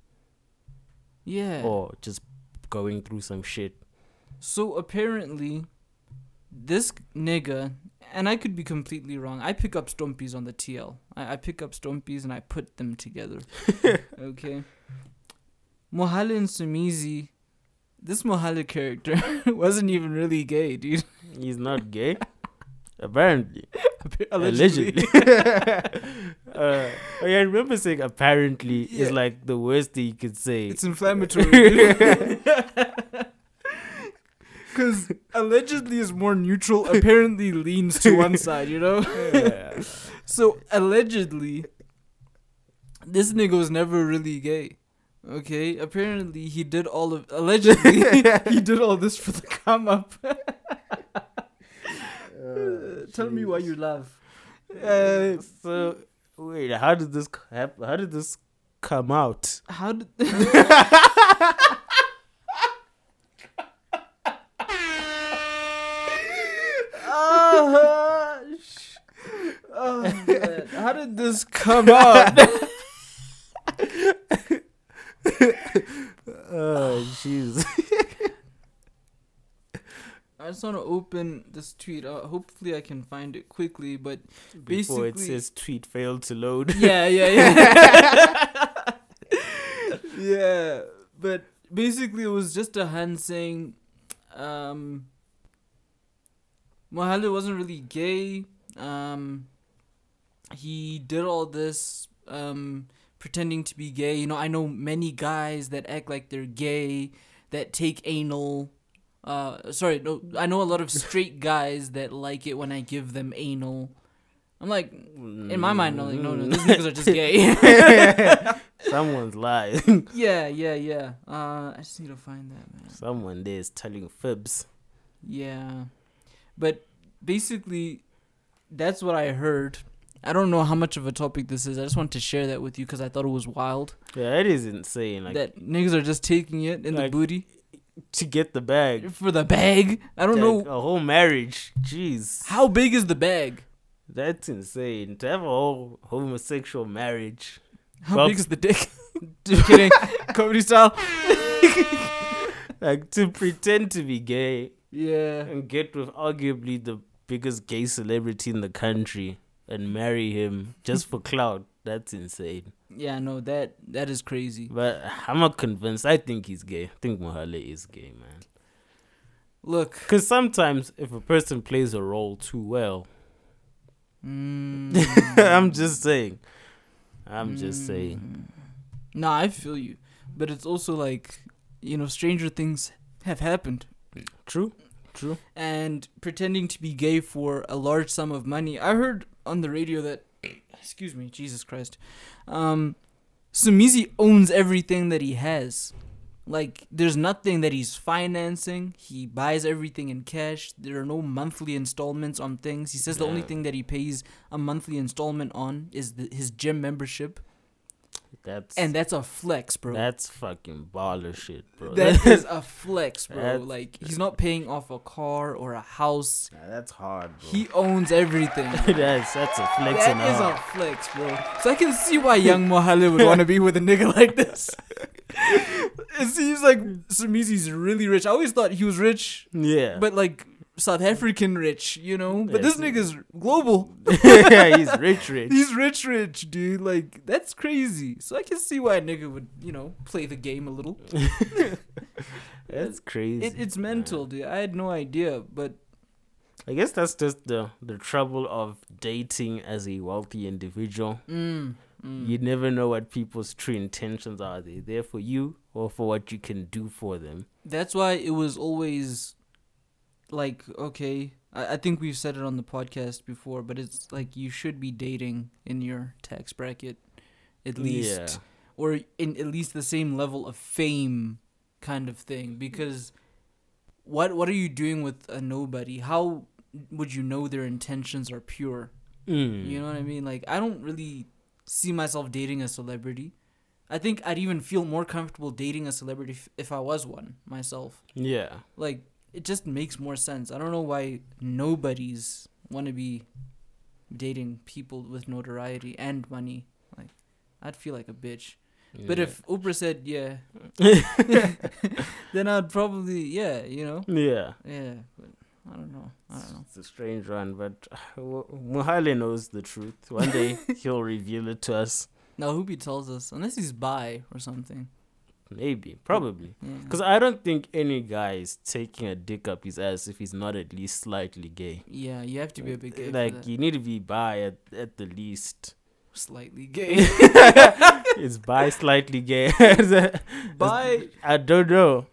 yeah. or just going through some shit? So apparently, this nigga, and I could be completely wrong. I pick up stompies on the TL. I, I pick up stompies and I put them together. okay. Mohale and Somizi, this Mohale character wasn't even really gay, dude. He's not gay? Apparently. Allegedly. Allegedly. uh, oh yeah, I remember saying apparently is like the worst thing you could say. It's inflammatory. Because allegedly is more neutral, apparently leans to one side, you know? Yeah. So allegedly, this nigga was never really gay. Okay, apparently he did all of allegedly he did all this for the come up. Tell me why you laugh. Uh, so wait, how did this happen? How did this come out? how did Oh, man. How did this come out? Oh jeez. I just want to open this tweet. Uh, hopefully, I can find it quickly. But Before it says tweet failed to load. yeah, yeah, yeah, yeah. But basically, it was just a hand saying, um, Mohale wasn't really gay. Um, he did all this, um, pretending to be gay. You know, I know many guys that act like they're gay, that take anal. Uh, sorry, no, I know a lot of straight guys that like it when I give them anal. I'm like, in my mind, I'm like, no, no, these niggas are just gay. Someone's lying. yeah, yeah, yeah. Uh, I just need to find that, man. Someone there is telling fibs. Yeah, but basically, that's what I heard. I don't know how much of a topic this is. I just wanted to share that with you because I thought it was wild Yeah, it is insane. Like that niggas are just taking it in like, the booty to get the bag. for the bag. I don't Like, know a whole marriage. Jeez. how big is the bag. That's insane. To have a whole homosexual marriage. How Well- big is the dick? just kidding. Comedy style. Like to pretend to be gay Yeah. and get with arguably the biggest gay celebrity in the country and marry him just for clout. That's insane. Yeah, no, that that is crazy. But I'm not convinced. I think he's gay. I think Mohale is gay, man. Look, Because sometimes if a person plays a role too well, mm, I'm just saying. I'm just saying. Nah, I feel you, but it's also like you know, stranger things have happened, True. True. and pretending to be gay for a large sum of money. I heard on the radio that, excuse me, Jesus Christ, um, Somizi owns everything that he has. Like, there's nothing that he's financing. He buys everything in cash. There are no monthly installments on things. He says the only thing that he pays a monthly installment on is the, his gym membership. That's and that's a flex, bro. that's fucking baller shit, bro. that is a flex, bro. Like he's not paying off a car or a house. Nah, that's hard, bro. He owns everything. that's that's a flex That and a flex, bro. So I can see why young Mohale would want to be with a nigga like this. it seems like Somizi's really rich. I always thought he was rich, Yeah, but like South African rich, you know. But Yes. this nigga's global. yeah, he's rich, rich. He's rich, rich, dude. Like that's crazy. So I can see why a nigga would, you know, play the game a little. That's crazy. It, it's mental, dude. I had no idea, but I guess that's just the the trouble of dating as a wealthy individual. mm, mm. You never know what people's true intentions are. They there for you or for what you can do for them. that's why it was always like okay. I, I think we've said it on the podcast before, but it's like you should be dating in your tax bracket, at least, Yeah. or in at least the same level of fame, kind of thing. Because what what are you doing with a nobody? How would you know their intentions are pure? Mm. You know what I mean? Like I don't really see myself dating a celebrity. I think I'd even feel more comfortable dating a celebrity if, if I was one myself. Yeah. Like it just makes more sense. I don't know why nobodies want to be dating people with notoriety and money. Like I'd feel like a bitch. But if Oprah said yeah, then I'd probably yeah, you know. yeah. Yeah, but I don't know. I don't know. It's a strange one, but uh, Mohale knows the truth. One day he'll reveal it to us. Now Hoopy tells us unless he's bi or something. Maybe, probably. Yeah. Because I don't think any guy is taking a dick up his ass if he's not at least slightly gay. Yeah, you have to be a bit gay. like you need to be bi at, at the least. slightly gay. it's bi slightly gay? bi. I don't know,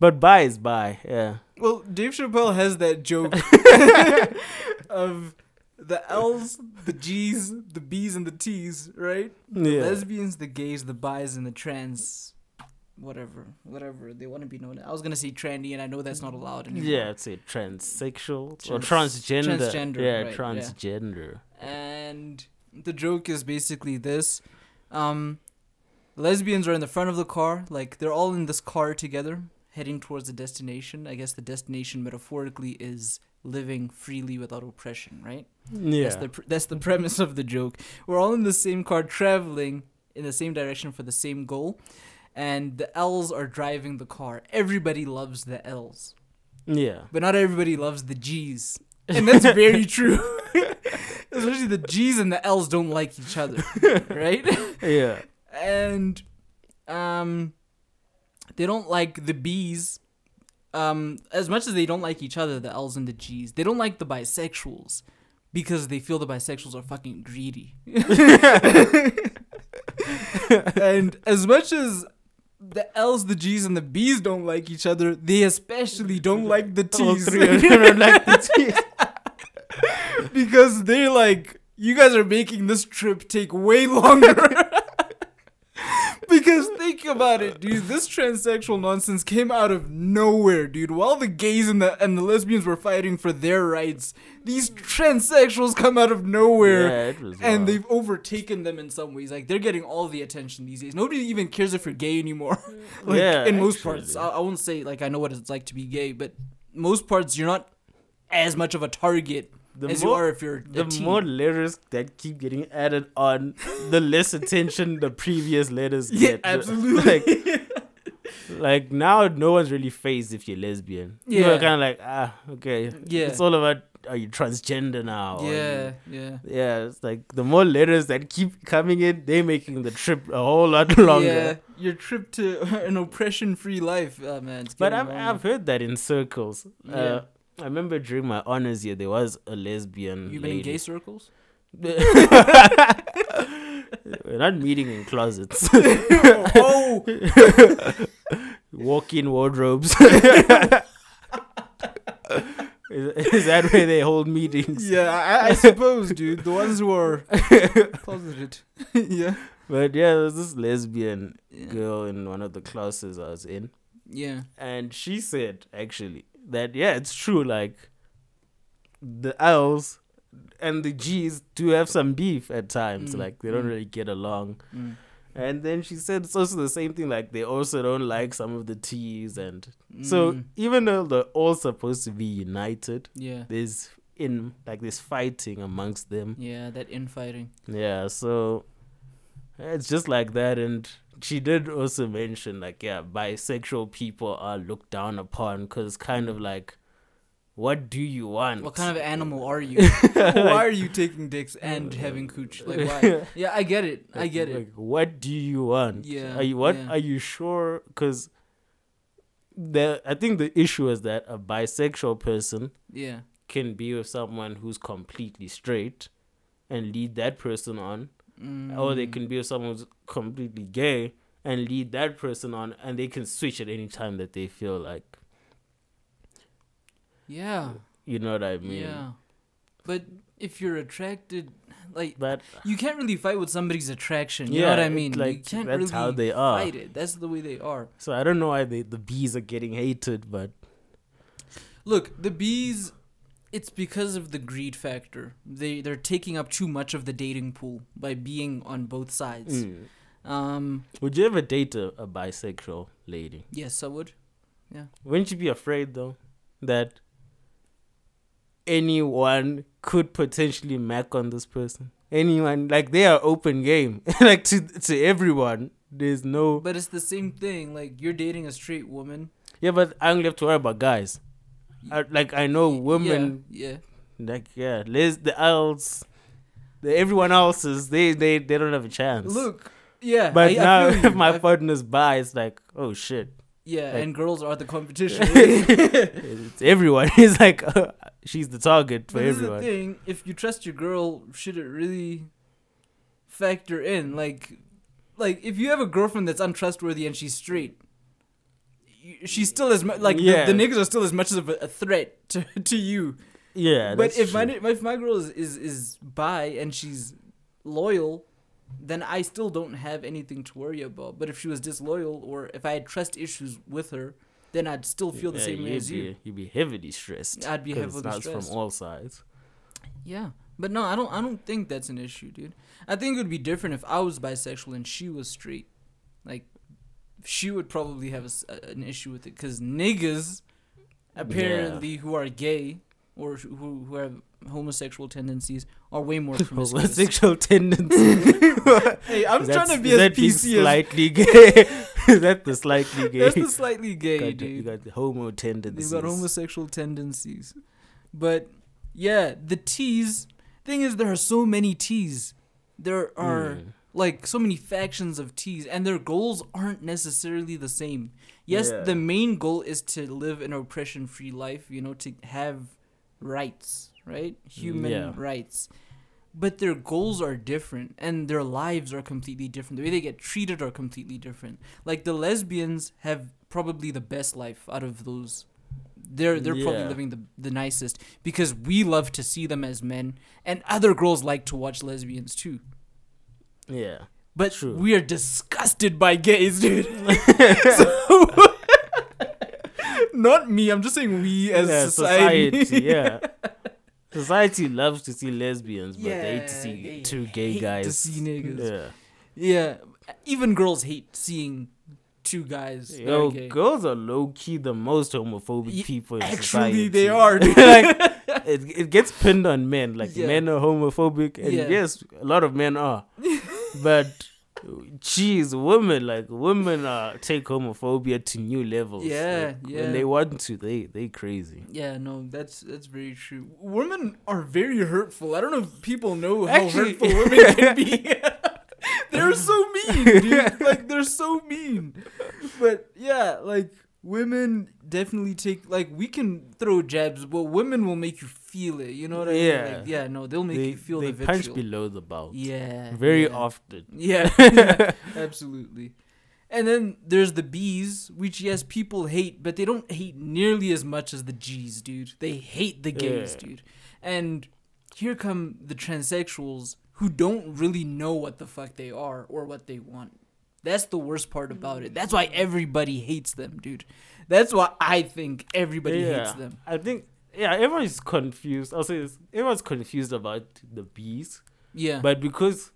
but bi is bi. Yeah. Well, Dave Chappelle has that joke of the L's, the G's, the B's, and the T's, right? The Yeah. lesbians, the gays, the bis, and the trans. Whatever, whatever they want to be known. I was gonna say trendy, and I know that's not allowed anymore. Yeah, I'd say transsexual or transgender. transgender, yeah, right, yeah. transgender. and the joke is basically this um lesbians are in the front of the car like they're all in this car together heading towards the destination i guess the destination metaphorically is living freely without oppression right Yeah. that's the pr- that's the premise of the joke we're all in the same car traveling in the same direction for the same goal and the l's are driving the car everybody loves the l's yeah. but not everybody loves the G's. And that's very true. Especially the G's and the L's don't like each other, right? Yeah. And um they don't like the B's um as much as they don't like each other, the L's and the G's. They don't like the bisexuals because they feel the bisexuals are fucking greedy. and as much as the L's, the G's, and the B's don't like each other. They especially don't like the All T's. three of them don't like the T's. because they're like, you guys are making this trip take way longer. think about it, dude. This transsexual nonsense came out of nowhere, dude. While the gays and the and the lesbians were fighting for their rights, these transsexuals come out of nowhere. Yeah, and they've overtaken them in some ways. Like they're getting all the attention these days. Nobody even cares if you're gay anymore. like Yeah, in most actually. parts, I, I won't say like I know what it's like to be gay, but most parts you're not as much of a target The as you more- are if you're the teen. more letters that keep getting added on, the less attention the previous letters Yeah, get. absolutely. Like, like now, no one's really phased if you're lesbian. People Yeah. are kind of like, ah, okay. Yeah. It's all about are you transgender now? yeah, yeah. Yeah, it's like the more letters that keep coming in, they're making the trip a whole lot longer. Yeah, your trip to an oppression-free life, oh, man. It's But I've. I've heard that in circles. Yeah. Uh, I remember during my honors year, there was a lesbian. You've been in gay circles. We're not meeting in closets. oh, oh. Walk-in wardrobes. is, is that where they hold meetings? yeah, I, I suppose, dude. The ones who are closeted. yeah. But yeah, there was this lesbian Yeah. girl in one of the classes I was in, Yeah. and she said actually that yeah, it's true. Like the L's and the G's do have some beef at times. Mm, Like they don't mm. really get along. Mm. And then she said it's also the same thing. Like they also don't like some of the T's, and so Mm. even though they're all supposed to be united, Yeah. there's in like this fighting amongst them. Yeah, that infighting. Yeah, so it's just like that. And she did also mention, like, yeah, bisexual people are looked down upon because kind of like, what do you want? What kind of animal are you? why are you taking dicks and having cooch? Like why? Yeah, I get it. I Like- get it. Like, what do you want? Yeah, Are you what? yeah. Are you sure? Because the I think the issue is that a bisexual person Yeah. can be with someone who's completely straight and lead that person on, or they Mm. can be with someone who's completely gay and lead that person on, and they can switch at any time that they feel like. Yeah. You know what I mean? Yeah. But if you're attracted, like But you can't really fight with somebody's attraction. You know Yeah, what I mean? you like, can't that's really how they are. fight it. That's the way they are. so I don't know why they, the bees are getting hated, but Look, the bees. It's because of the greed factor. They they're taking up too much of the dating pool by being on both sides. Mm. Um. would you ever date a, a bisexual lady? Yes, I would. Yeah. Wouldn't you be afraid though that anyone could potentially mac on this person? Anyone like they are open game, like to to everyone. There's no But it's the same thing. Like you're dating a straight woman. yeah, but I only have to worry about guys. I, like I know women, Yeah. like yeah, les the else, the everyone else's they they they don't have a chance. Look. Yeah. but I- I now you. if my I- partner's bi, it's like oh shit. Yeah, like- and girls are the competition. it's everyone. It's like uh, she's the target for But is the thing: if you trust your girl, should it really factor in? Like, like if you have a girlfriend that's untrustworthy and she's straight, she's still as much like the- Yeah. the, niggas are still as much of a, threat to, to you. Yeah, but that's if my true. ni- if my girl is, is is bi and she's loyal, then I still don't have anything to worry about. But if she was disloyal or if I had trust issues with her, then I'd still feel the same way as you. You'd be heavily stressed. I'd be heavily it's stressed. from all sides. Yeah, but no, I don't. I don't think that's an issue, dude. I think it would be different if I was bisexual and she was straight. Like, she would probably have a an issue with it because niggas, apparently, who are gay or who who have homosexual tendencies are way more promiscuous. Homosexual tendencies. hey, I'm That's- trying to be is as PC slightly gay. is that the slightly gay? That's the slightly gay, got dude. you got the homo tendencies. They've got homosexual tendencies. But yeah, the T's thing is there are so many T's. There are Mm. Like so many factions of T's and their goals aren't necessarily the same. Yes, Yeah. the main goal is to live an oppression free life, you know, to have rights, right? Human Yeah. rights. But their goals are different and their lives are completely different. The way they get treated are completely different. Like the lesbians have probably the best life out of those. They're they're probably living the the nicest because we love to see them as men and other girls like to watch lesbians too. Yeah. But True. we are disgusted by gays, dude. so, not me. I'm just saying we as yeah, society. society. yeah. Society loves to see lesbians, but they hate to see they two gay hate to guys. see niggas. Yeah. yeah, even girls hate seeing two guys. Yo, gay. girls are low key the most homophobic Ye- people in Actually, society. they are. Dude. like it, it gets pinned on men. Like Yeah. men are homophobic, and Yeah. yes, a lot of men are. But geez, women like women are take homophobia to new levels. Yeah, Like, yeah. When they want to, they they crazy. Yeah, no, that's that's very true. Women are very hurtful. I don't know if people know how Actually- hurtful women can be. they're so mean, dude. Like they're so mean. But yeah, like women definitely take like we can throw jabs, but women will make you feel it. You know what I mean? Yeah. Like, yeah, no, they'll make They, you feel they the punch vitriol. below the belt. Yeah. Very yeah. often. Yeah, yeah, absolutely. And then there's the B's, which yes, people hate, but they don't hate nearly as much as the G's, dude. They hate the gays, Yeah. dude. And here come the transsexuals who don't really know what the fuck they are or what they want. That's the worst part about it. That's why everybody hates them, dude. That's why I think everybody hates them. I think yeah, everyone's confused. I'll say this. Everyone's confused about the bees. Yeah. But because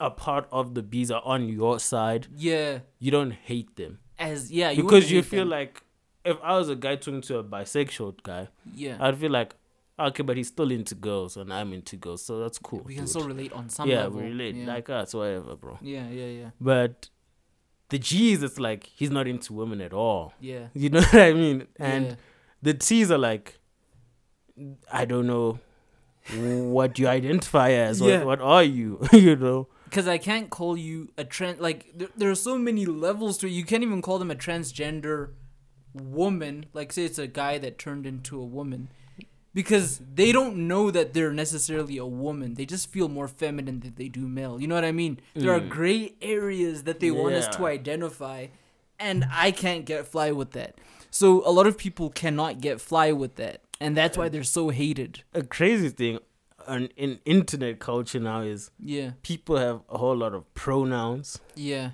a part of the bees are on your side, Yeah, you don't hate them as yeah, you because you feel them. like if I was a guy talking to a bisexual guy, yeah, I'd feel like okay, but he's still into girls and I'm into girls, so that's cool. we can dude. still relate on some yeah, level. we relate Yeah. like us, whatever, bro. yeah, yeah, yeah, But the G's, it's like he's not into women at all. yeah. You know what I mean? And yeah. the T's are like, I don't know what you identify as. Yeah. What, what are you? you know? because I can't call you a trans like there, there are so many levels to it. You can't even call them a transgender woman. Like say it's a guy that turned into a woman. Because they don't know that they're necessarily a woman. They just feel more feminine than they do male. You know what I mean? There are Mm. gray areas that they want us to identify. And I can't get fly with that. So a lot of people cannot get fly with that. And that's why they're so hated. A crazy thing on, in internet culture now is Yeah. people have a whole lot of pronouns. Yeah.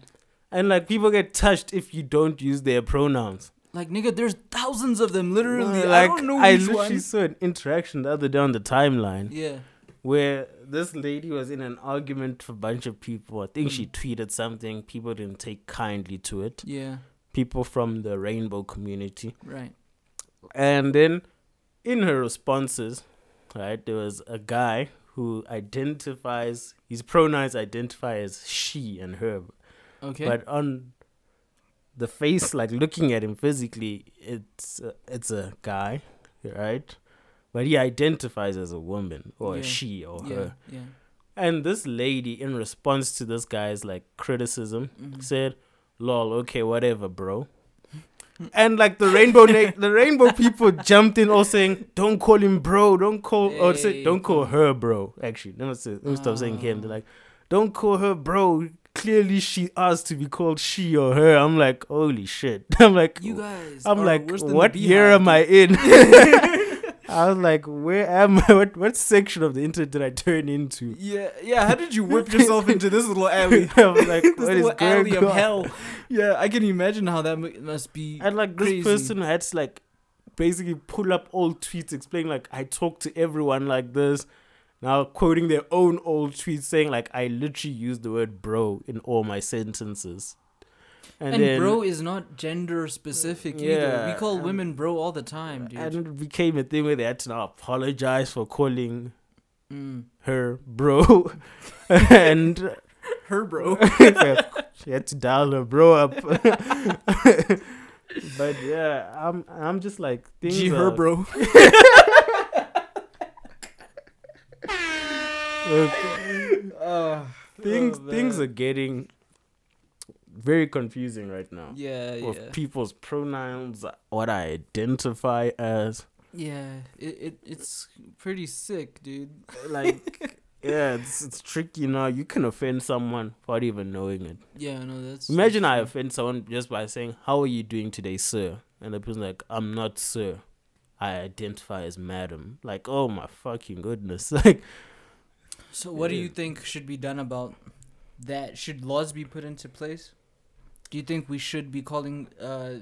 And like people get touched if you don't use their pronouns. Like nigga, there's thousands of them. Literally, like I don't know I which literally one. saw an interaction the other day on the timeline. Yeah, where this lady was in an argument with a bunch of people. I think she mm. tweeted something. People didn't take kindly to it. yeah, People from the rainbow community. right. And then in her responses, right, there was a guy who identifies, his pronouns identify as she and her. Okay. But on the face, like looking at him physically, it's uh, it's a guy, right? But he identifies as a woman or a she or yeah, her. yeah. And this lady, in response to this guy's like criticism, Mhm. said, "Lol, okay, whatever, bro." And like the rainbow, na- the rainbow people jumped in, all saying, "Don't call him bro. Don't call or say, don't call her bro." Actually, let me say, let me stop saying him. They're like, "Don't call her bro." Clearly, she asked to be called she or her. I'm like, holy shit. I'm like, You guys. I'm like, worse than the what year am I in? I was like, where am I? What what section of the internet did I turn into? Yeah, yeah. How did you whip yourself into this little alley? I was like, this little alley of on? hell. Yeah, I can imagine how that mu- must be. And like this crazy. person had to like basically pull up old tweets explaining like I talk to everyone like this. Now quoting their own old tweets saying like I literally use the word bro in all my sentences. And, And, then bro is not gender specific either. We call and- women bro all the time, dude. and it became a thing where they had to now apologize for calling mm. her bro. and Her bro. she had to dial her bro up. but yeah, I'm I'm just like things G her are- bro. things Oh, things are getting very confusing right now. Yeah, With yeah. people's pronouns, what I identify as, Yeah, it, it it's pretty sick, dude. like, yeah, it's it's tricky now. You can offend someone without even knowing it. Yeah, no, that's. Imagine I offend someone just by saying, "How are you doing today, sir?" And the person like, "I'm not sir. I identify as madam." Like, oh my fucking goodness! Like. So, what do you think should be done about that? Should laws be put into place? Do you think we should be calling uh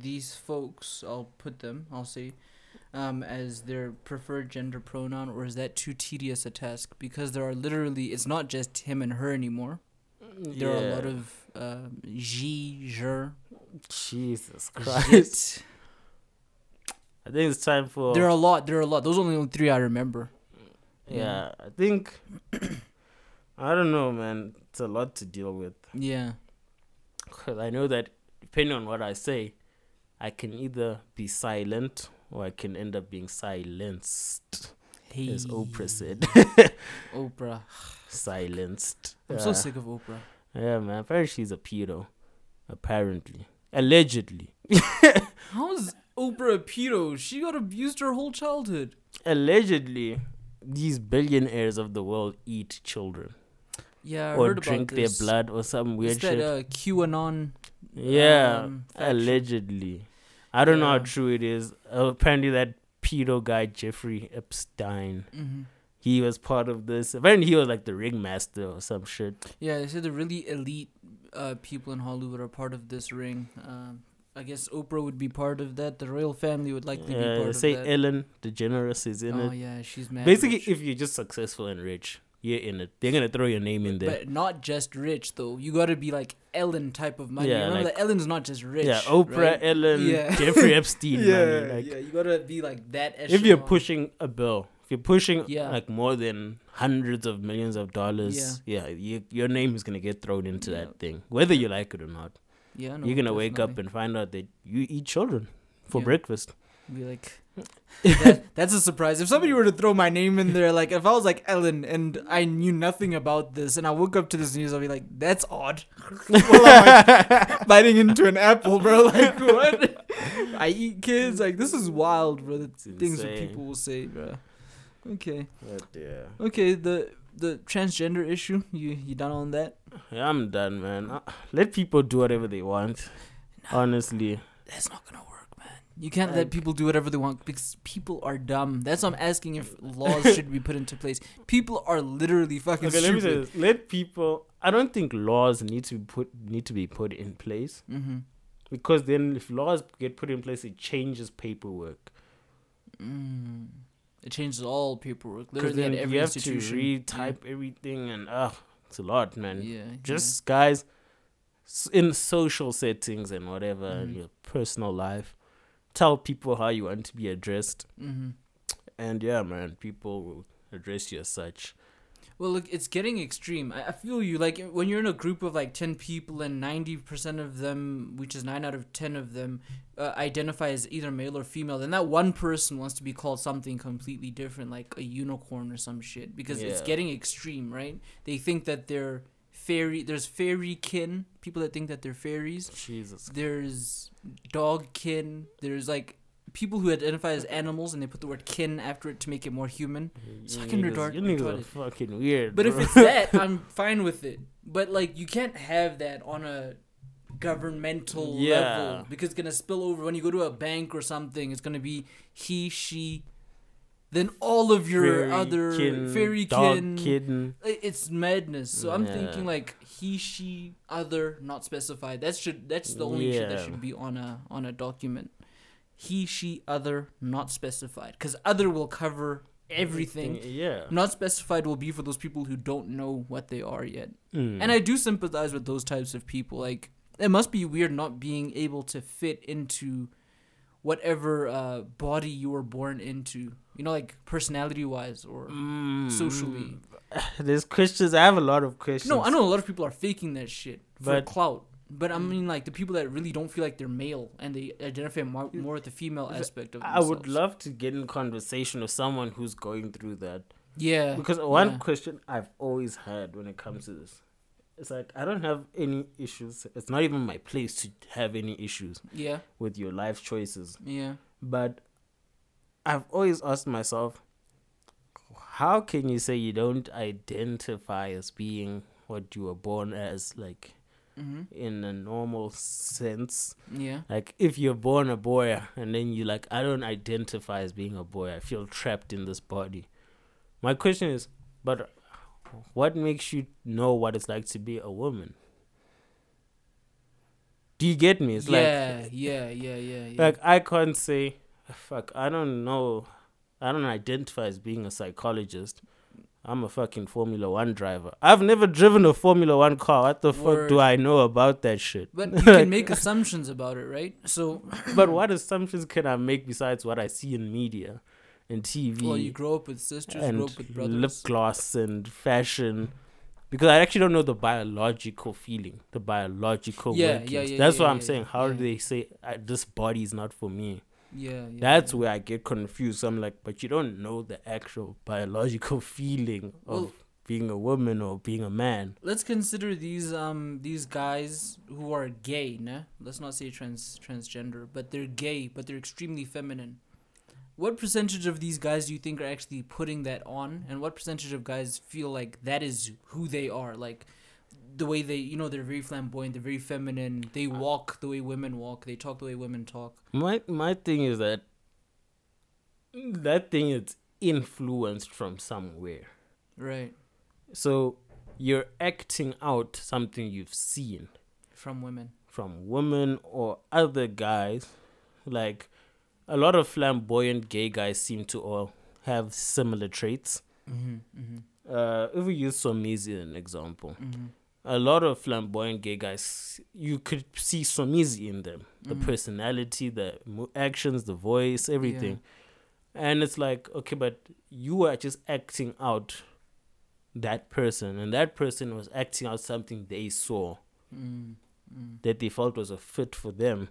these folks? I'll put them. I'll say. Um, as their preferred gender pronoun, or is that too tedious a task? Because there are literally, it's not just him and her anymore. There are a lot yeah. of uh, she, her, Jesus Christ. zit. I think it's time for There are a lot. There are a lot. Those are only three I remember. Yeah, I think I don't know, man. It's a lot to deal with. Yeah. 'Cause I know that depending on what I say, I can either be silent or I can end up being silenced, Hey. as Oprah said. Oprah. silenced. I'm so sick of Oprah. Yeah, man. Apparently she's a pedo. Apparently, allegedly, How's Oprah a pedo? She got abused her whole childhood. allegedly, these billionaires of the world eat children Yeah, I or drink their blood or some weird that shit. uh, QAnon. Yeah, um, allegedly. I don't know how true it is. Uh, apparently, that pedo guy Jeffrey Epstein, hmm he was part of this. Apparently, he was like the ringmaster or some shit. Yeah, they said the really elite uh, people in Hollywood are part of this ring. Um, I guess Oprah would be part of that. The royal family would likely be part of say that. Ellen DeGeneres is in oh it. yeah, she's mad. Basically, rich. if you're just successful and rich, you're in it. They're gonna throw your name in there. But not just rich though. You gotta be like Ellen type of money. Yeah, Remember like- Ellen's not just rich. yeah, Oprah, right? Ellen, Yeah. Jeffrey Epstein yeah, money. Like yeah. You gotta be like that. if you're pushing a bill, if you're pushing Yeah. like more than hundreds of millions of dollars, yeah, you, your name is gonna get thrown into Yeah. that thing, whether you like it or not. yeah, no, you're gonna wake up and find out that you eat children for Yeah. breakfast. be like, that, that's a surprise. If somebody were to throw my name in there, like if I was like Ellen and I knew nothing about this, and I woke up to this news, I'll be like, that's odd. While I'm like biting into an apple, bro. Like what? I eat kids. Like this is wild, bro. The things that people will say, bro. Okay, yeah, okay. The the transgender issue. You you done on that? yeah, I'm done, man. Uh, Let people do whatever they want. Honestly, That's not gonna work. You can't let people do whatever they want because people are dumb. That's why I'm asking if laws should be put into place. People are literally fucking okay. Let me say stupid. this: let people. I don't think laws need to be put need to be put in place Mm-hmm. because then if laws get put in place, it changes paperwork. Mm. It changes all paperwork. Literally then at every you have to retype everything, and ah, it's a lot, man. Yeah. yeah, Just guys, in social settings and whatever, in Mhm. your personal life, tell people how you want to be addressed. Mm-hmm. and yeah, man, people will address you as such. Well, look, it's getting extreme. I, I feel you. Like when you're in a group of like ten people and ninety percent of them, which is nine out of ten of them, uh, identify as either male or female, then that one person wants to be called something completely different, like a unicorn or some shit, because it's getting extreme, right? They think that they're fairy. There's fairy kin people that think that they're fairies. Jesus. There's dog kin. There's like people who identify as animals and they put the word kin after it to make it more human. It's fucking niggas- retard- You niggas are retarded. fucking weird. But if it's that, I'm fine with it. But like, you can't have that on a governmental Yeah. level because it's gonna spill over when you go to a bank or something. It's gonna be he, she. Then all of your Fairy other kin, fairy dog kin, kid, it's madness. So I'm Yeah. thinking like he, she, other, not specified. That should that's the only shit that should be on a on a document. He, she, other, not specified. Because other will cover everything. Yeah. Not specified will be for those people who don't know what they are yet. Mm. And I do sympathize with those types of people. Like it must be weird not being able to fit into whatever uh, body you were born into. You know, like personality wise or Mm. socially. There's questions. I have a lot of questions. No, I know a lot of people are faking that shit for But- clout. But I mean, like the people that really don't feel like they're male and they identify more, more with the female aspect of I would love to get in conversation with someone who's going through that. Yeah. Because one yeah. question I've always had when it comes to this, it's like I don't have any issues. It's not even my place to have any issues Yeah. with your life choices. Yeah. But I've always asked myself, how can you say you don't identify as being what you were born as, like hmm in a normal sense? Yeah. Like if you're born a boy and then you like, I don't identify as being a boy. I feel trapped in this body. My question is, but what makes you know what it's like to be a woman? Do you get me? It's yeah, like yeah, yeah, yeah, yeah. like I can't say fuck, I don't know. I don't identify as being a psychologist. I'm a fucking Formula One driver. I've never driven a Formula One car. What the fuck do I know about that shit? But you can make assumptions about it, right? So, but what assumptions can I make besides what I see in media and TV well, you grow up with sisters, grow and up with lip gloss and fashion? Because I actually don't know the biological feeling, the biological Yeah, yeah, workings. yeah, That's yeah, what I'm yeah, saying. How yeah. do they say uh, this body is not for me? Yeah, yeah. That's yeah. where I get confused. I'm like, but you don't know the actual biological feeling of Well- being a woman or being a man. Let's consider these um these guys who are gay, nah? Let's not say trans transgender, but they're gay, but they're extremely feminine. What percentage of these guys do you think are actually putting that on, and what percentage of guys feel like that is who they are? Like the way they, you know, they're very flamboyant, they're very feminine. They uh, walk the way women walk. They talk the way women talk. My my thing is that that thing is influenced from somewhere. Right. So you're acting out something you've seen From women. from women or other guys. Like a lot of flamboyant gay guys seem to all have similar traits. Mm-hmm. Mm-hmm. uh, if we use Somizi as an example, Mhm. a lot of flamboyant gay guys, you could see Somizi in them. The Mhm. personality, the actions, the voice, everything. And it's like, okay, but you are just acting out that person, and that person was acting out something they saw Mm. Mm. that they felt was a fit for them,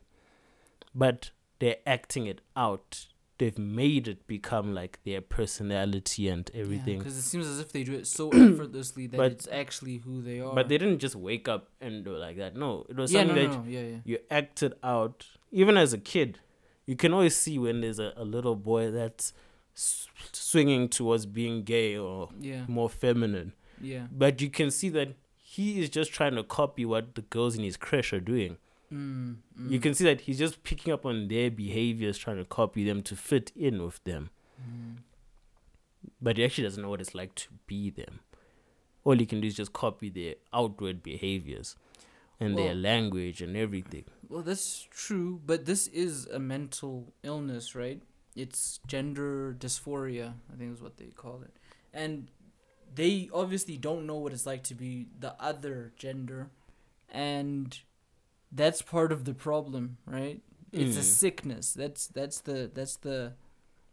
but they're acting it out. They've made it become like their personality and everything. Because it seems as if they do it so effortlessly that But- it's actually who they are. but they didn't just wake up and do it like that. No, it was yeah, something no, that no, yeah, yeah. you acted out. Even as a kid, you can always see when there's a, a little boy that's s- swinging towards being gay or Yeah, more feminine. yeah. But you can see that he is just trying to copy what the girls in his crush are doing. Mm, You mm, can see that he's just picking up on their behaviors, trying to copy them to fit in with them. mm. But he actually doesn't know what it's like to be them. All he can do is just copy their outward behaviors and their language and everything. Well, that's true, but this is a mental illness, right? It's gender dysphoria, I think is what they call it. And they obviously don't know what it's like to be the other gender. And that's part of the problem, right? It's a Mm. sickness. That's that's the that's the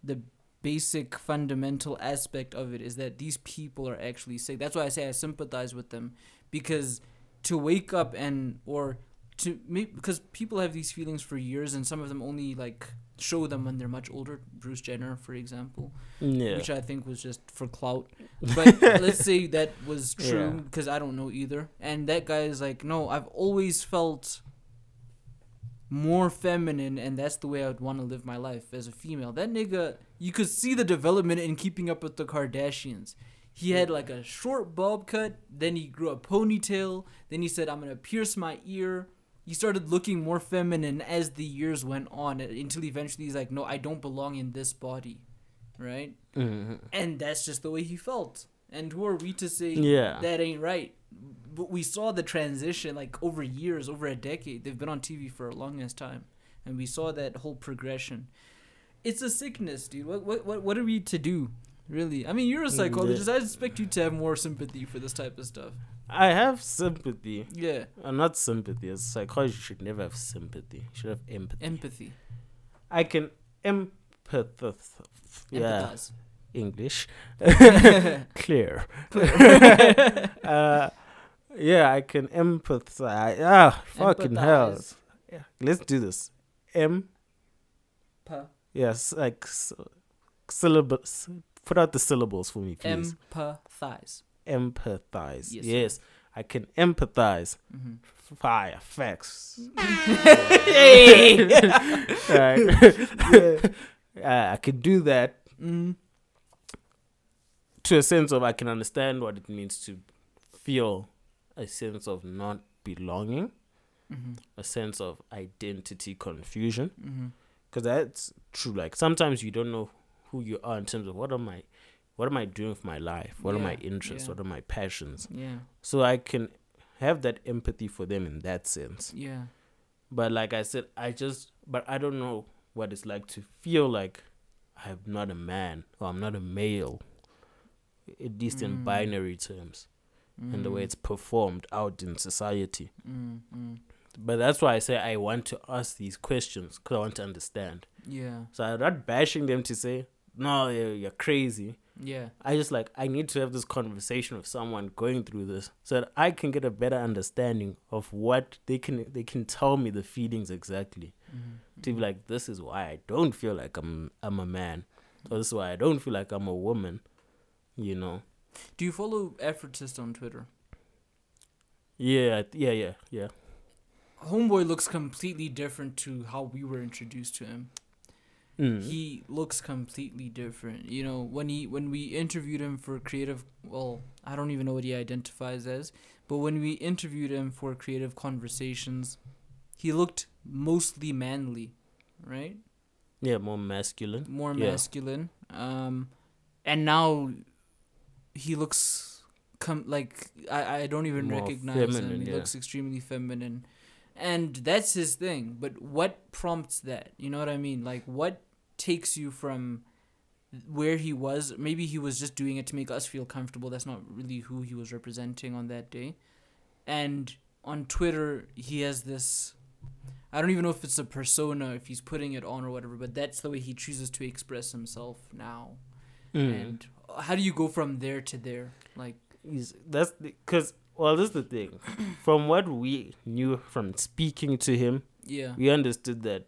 the basic fundamental aspect of it is that these people are actually sick. That's why I say I sympathize with them because to wake up and or to make because people have these feelings for years and some of them only like show them when they're much older. Bruce Jenner, for example, Yeah. which I think was just for clout. But let's say that was true Yeah. because I don't know either. And that guy is like, no, I've always felt more feminine, and that's the way I would want to live my life as a female. That nigga, you could see the development in Keeping Up with the Kardashians. He had like a short bob cut, then he grew a ponytail, then he said, I'm gonna pierce my ear. He started looking more feminine as the years went on until eventually he's like, No, I don't belong in this body. Right? Mhm. And that's just the way he felt. And who are we to say Yeah. that ain't right? But we saw the transition like over years, over a decade. They've been on TV for a longest time. And we saw that whole progression. It's a sickness, dude. What what what, what are we to do? Really? I mean, you're a Mm, psychologist. I expect you to have more sympathy for this type of stuff. I have sympathy. Yeah. Uh, not sympathy. As a psychologist, you should never have sympathy. You should have empathy. Empathy. I can empathize. Yeah. English. Clear. uh, yeah, I can empathize. Ah, fucking hell. Empathize. Yeah, let's do this. M. Pa- Yes, like syllables. Put out the syllables for me, please. Empathize. empathize. Yes, Yes. I can empathize. hmm Fire facts. hey! Right. Uh, I can do that mm, to a sense of I can understand what it means to feel a sense of not belonging, hmm a sense of identity confusion. Because that's true. Like sometimes you don't know who you are in terms of what am I, what am I doing with my life? What are my interests? yeah. What are my passions? Yeah. So I can have that empathy for them in that sense. Yeah. But like I said, I just but I don't know what it's like to feel like I'm not a man or I'm not a male. At least in Mm. binary terms and the way Mm, it's performed out in society. mm, mm. But that's why I say I want to ask these questions because I want to understand. Yeah. So I'm not bashing them to say, no, you're, you're crazy. Yeah. I just like, I need to have this conversation with someone going through this so that I can get a better understanding of what they can, they can tell me the feelings exactly. Mm-hmm. to be like, this is why I don't feel like I'm I'm a man, or this is why I don't feel like I'm a woman. You know? Do you follow Effortist on Twitter? Yeah, yeah, yeah, yeah. Homeboy looks completely different to how we were introduced to him. Mm. He looks completely different. You know, when he when we interviewed him for creative well, I don't even know what he identifies as, but when we interviewed him for creative conversations, he looked mostly manly, right? yeah, more masculine. more Yeah. masculine. Um, and now he looks com- like I, I don't even More recognize him. He yeah. looks extremely feminine, and that's his thing. But what prompts that? You know what I mean? Like what takes you from where he was. Maybe he was just doing it to make us feel comfortable. That's not really who he was representing on that day. And on Twitter, he has this. I don't even know if it's a persona, if he's putting it on or whatever, but that's the way he chooses to express himself now. Mm. And how do you go from there to there? Like, He's, that's because well, this is the thing. from what we knew from speaking to him, yeah. we understood that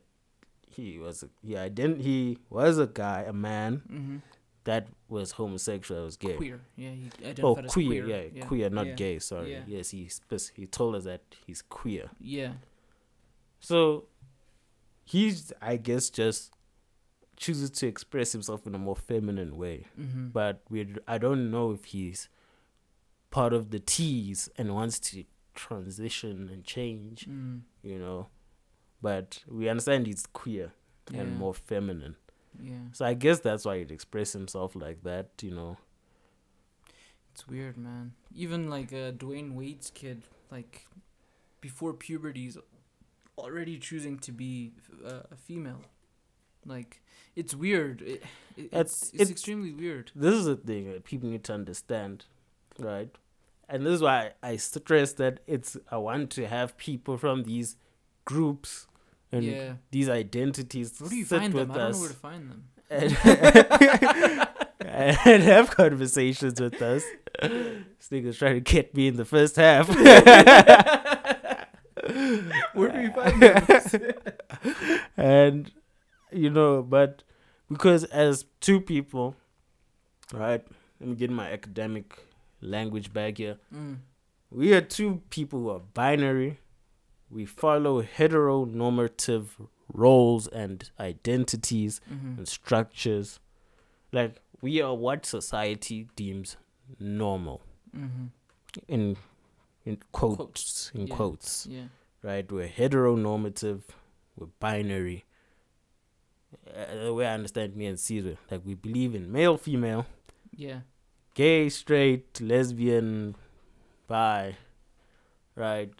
he was a, he ident- he was a guy, a man Mm-hmm. that was homosexual, was gay. Queer. Yeah, he identified Oh, as queer, queer. yeah, queer, not yeah, gay. Sorry. yeah. Yes, he spec- he told us that he's queer. Yeah. So he's, I guess, just chooses to express himself in a more feminine way. Mm-hmm. But we, I don't know if he's part of the T's and wants to transition and change. Mm. You know, but we understand he's queer Yeah. and more feminine. Yeah. So I guess that's why he'd express himself like that. You know. It's weird, man. Even like uh, Dwyane Wade's kid, like before puberty's already choosing to be uh, a female. Like it's weird. It, it, It's- it's it's extremely weird. this is the thing that people need to understand, right? And this is why I stress that it's I want to have people from these groups and yeah. these identities Where do you sit find with them? I don't us know where to find them. and, and have conversations with us. this nigga's trying to get me in the first half. Where do you find them? and you know, but because as two people, right? Let me get my academic language back here. Mm. We are two people who are binary. We follow heteronormative roles and identities Mm-hmm. and structures. Like we are what society deems normal. Mm-hmm. In in quotes, Quotes, in yeah. quotes. Yeah. Right? We're heteronormative, we're binary. Uh, the way I understand me and Caesar, like we believe in male, female, Yeah. gay, straight, lesbian, bi, right?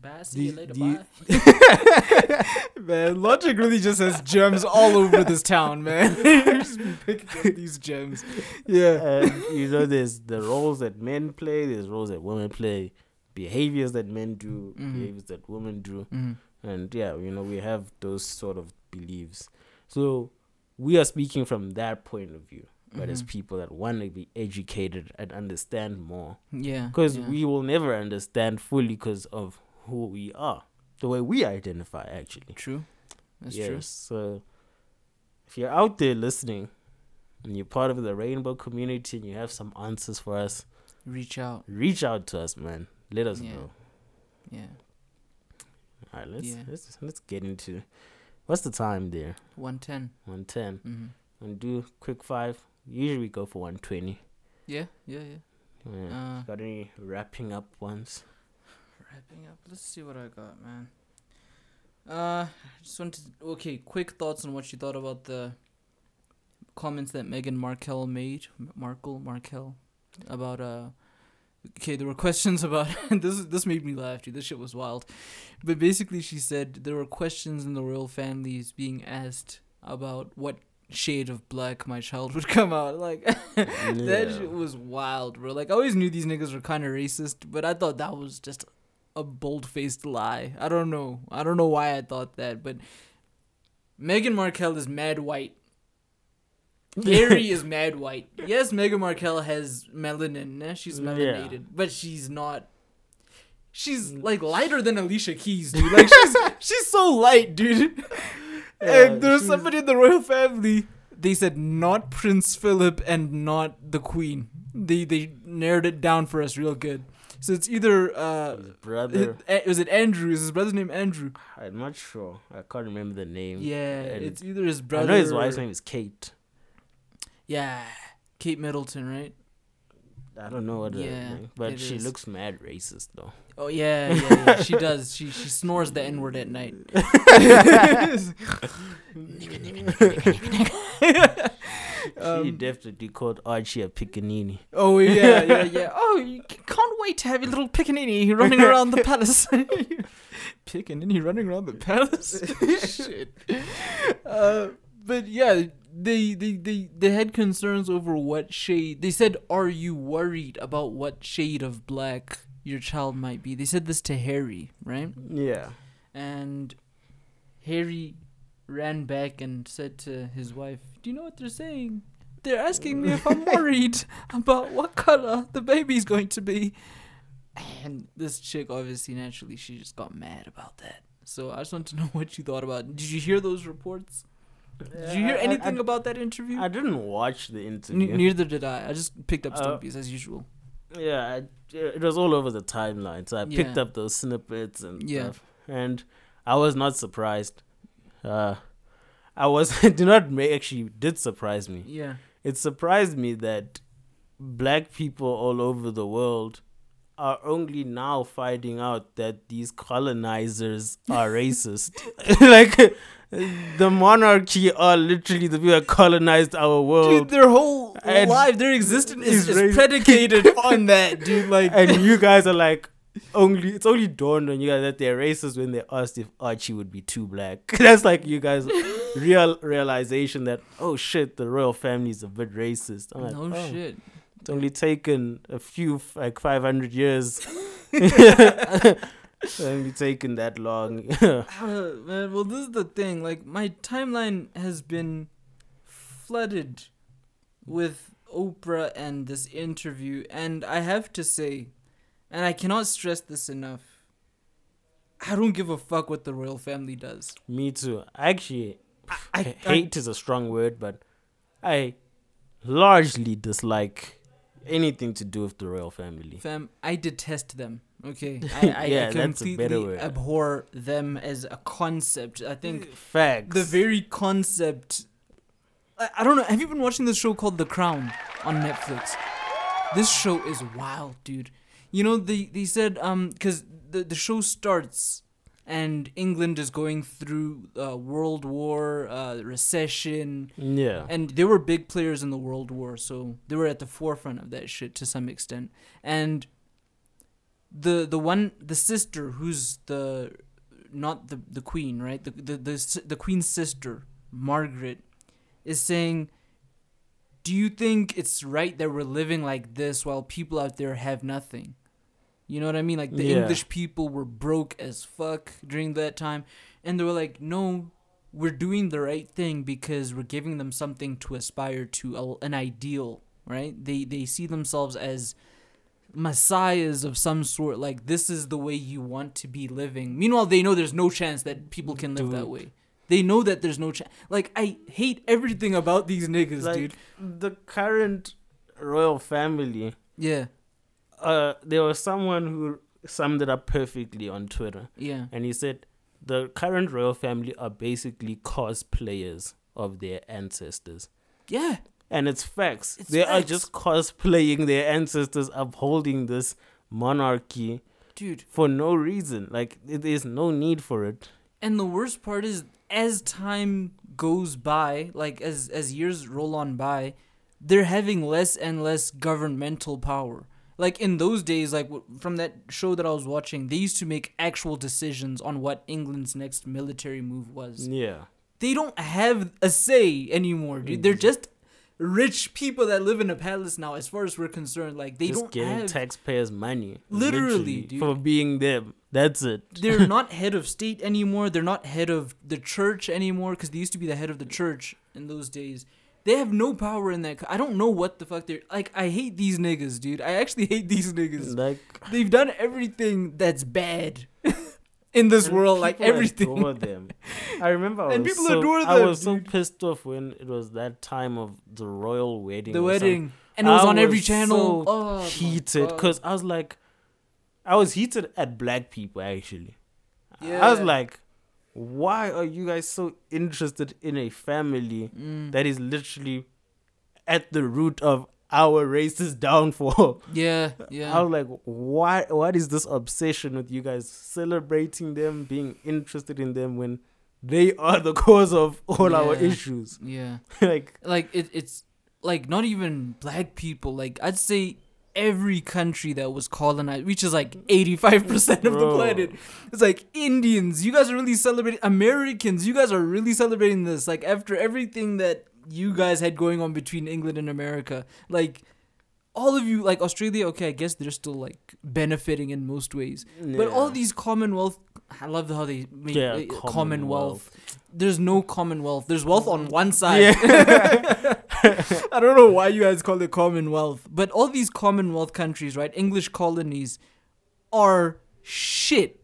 Bye. See you later. Bye. man, logic really just has gems all over this town, man. just picking up these gems. Yeah. and you know, there's the roles that men play, there's roles that women play, behaviors that men do, Mhm. behaviors that women do, Mm-hmm. and yeah, you know, we have those sort of beliefs. So we are speaking from that point of view, but as Mhm. people that want to be educated and understand more, Yeah. because yeah. we will never understand fully because of who we are, the way we identify, actually. True. That's yes. So if you're out there listening and you're part of the rainbow community and you have some answers for us. Reach out. reach out to us, man. Let us Yeah. know. Yeah. All right, let's Yeah. let's let's get into what's the time there? 110. One ten. Mm-hmm. And do quick five. Usually we go for one twenty. Yeah. Yeah. Yeah. Yeah. Uh, Got any wrapping up ones? wrapping up. Let's see what I got, man. Uh, just wanted. To, okay, quick thoughts on what you thought about the comments that Meghan Markle made. Markle, Markle, about uh. Okay, there were questions about this. This made me laugh, dude. This shit was wild. But basically, she said there were questions in the royal families being asked about what shade of black my child would come out. Like that shit was wild, bro. Like I always knew these niggas were kind of racist, but I thought that was just a bold-faced lie. I don't know. I don't know why I thought that, but Meghan Markle is mad white. Harry is mad white. Yes, Meghan Markle has melanin. eh, She's Yeah. melanated, but she's not. She's like lighter than Alicia Keys, dude. Like she's she's so light, dude. Yeah, and there was somebody in the royal family. They said not Prince Philip and not the Queen. They they narrowed it down for us real good. So it's either uh, His brother. it, was it Andrew? Is his brother's name Andrew? I'm not sure. I can't remember the name. Yeah, and it's either his brother. I know his wife's name is Kate. Yeah, Kate Middleton, right? I don't know what Yeah, name, but she is. looks mad racist though. Oh yeah, yeah, yeah. she does. She she snores the N word at night. she Um, definitely called Archie a pickaninny. Oh yeah, yeah, yeah. Oh, you can't wait to have your little pickaninny running around the palace. pickaninny running around the palace. Shit. Uh, but yeah, they, they they they had concerns over what shade. They said, "Are you worried about what shade of black your child might be?" They said this to Harry, right? Yeah. And Harry ran back and said to his wife, "Do you know what they're saying? They're asking me if I'm worried about what color the baby's going to be." And this chick, obviously, naturally, she just got mad about that. So I just want to know what you thought about. Did you hear those reports? Did you hear I- I- anything I, about that interview? I didn't watch the N- interview. neither did I. I just picked up Uh, as usual. yeah, I, it was all over the timeline. So I picked up those snippets and Yeah. stuff, and I was not surprised. Uh, I was it did not make actually did surprise me. Yeah. It surprised me that black people all over the world are only now finding out that these colonizers are racist. like the monarchy are literally the people that colonized our world. Dude, their whole and life, their existence is, is predicated on that, dude. Like, and you guys are like only it's only dawned on you guys that they're racist when they asked if Archie would be too black. That's like you guys real realization that oh shit, the royal family is a bit racist. I'm like, no oh, shit. It's only taken a few like five hundred years. it's only taken that long. Uh, man, well, this is the thing. Like, my timeline has been flooded with Oprah and this interview, and I have to say, and I cannot stress this enough. I don't give a fuck what the royal family does. Me too. Actually, I, h- hate is a strong word, but I largely dislike anything to do with the royal family. Fam, I detest them. Okay, I, I, Yeah, I that's a better completely abhor them as a concept. I think Facts. the very concept. I, I don't know. Have you been watching this show called The Crown on Netflix? This show is wild, dude. You know they they said um because the the show starts and England is going through uh, World War, uh, recession, yeah. and they were big players in the world war so they were at the forefront of that shit to some extent and the the one the sister who's the not the the queen right? The the the, the queen's sister margaret is saying do you think it's right that we're living like this while people out there have nothing? You know what i mean? Like the Yeah. english people were broke as fuck during that time and they were like no we're doing the right thing because we're giving them something to aspire to a, an ideal right? They they see themselves as messiahs of some sort like this is the way you want to be living. Meanwhile they know there's no chance that people can live that way. They know that there's no chance like i hate everything about these niggas like dude. the current royal family. yeah. Uh, there was someone who summed it up perfectly on Twitter, yeah. And he said the current royal family are basically cosplayers of their ancestors. yeah And it's facts. It's they are just cosplaying their ancestors, upholding this monarchy dude for no reason. Like there's no need for it. And the worst part is, as time goes by, like as as years roll on by, they're having less and less governmental power. Like in those days, like from that show that I was watching, they used to make actual decisions on what England's next military move was. Yeah. They don't have a say anymore, dude. They're just rich people that live in a palace now. As far as we're concerned, like they just don't getting have. taxpayers' money. Literally, dude. for being them. That's it. they're not head of state anymore. They're not head of the church anymore because they used to be the head of the church in those days. They have no power in that. co- I don't know what the fuck they're like. I hate these niggas, dude. I actually hate these niggas. Like They've done everything that's bad in this and world, like everything. adore them. I remember, I And people so, adore I them, was so pissed off when it was that time of the royal wedding. The wedding, and it was I on every channel. so oh, heated because I was like, I was heated at black people actually. Yeah. I was like, why are you guys so interested in a family Mm. that is literally at the root of our race's downfall? yeah, yeah. I was like, why? What is this obsession with you guys celebrating them, being interested in them when they are the cause of all our issues? yeah. like, like it, it's like not even black people like i'd say every country that was colonized which is like 85% of the planet it's like indians you guys are really celebrating americans you guys are really celebrating this like after everything that you guys had going on between England and America. Like all of you like Australia, okay, I guess they're still like benefiting in most ways. But all these Commonwealth I love how they make Yeah, uh, Commonwealth. Commonwealth. There's no Commonwealth. There's wealth on one side. Yeah. I don't know why you guys call it Commonwealth, but all these Commonwealth countries, right? English colonies are shit.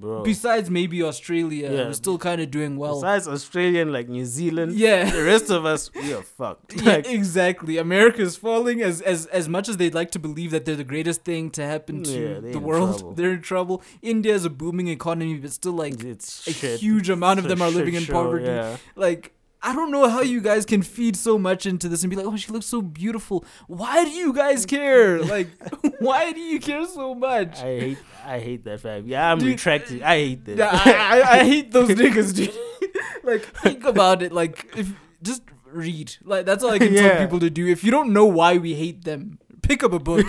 Bro. Besides maybe Australia, Yeah. we're still kind of doing well. Besides Australia and like New Zealand, Yeah. the rest of us we are fucked. Yeah, exactly. America is falling as as as much as they'd like to believe that they're the greatest thing to happen to Yeah, the world. trouble. They're in trouble. India is a booming economy, but still like it's a shit. huge amount of them are shit living in show, poverty. Yeah. Like I don't know how you guys can feed so much into this and be like, "Oh, she looks so beautiful." Why do you guys care? Like, why do you care so much? I hate I hate that fact. Yeah, I'm Dude, retracting. I hate. Yeah, I, I, I hate those niggas, dude. like, think about it. Like, if just read. Like, that's all I can tell people to do. If you don't know why we hate them, pick up a book.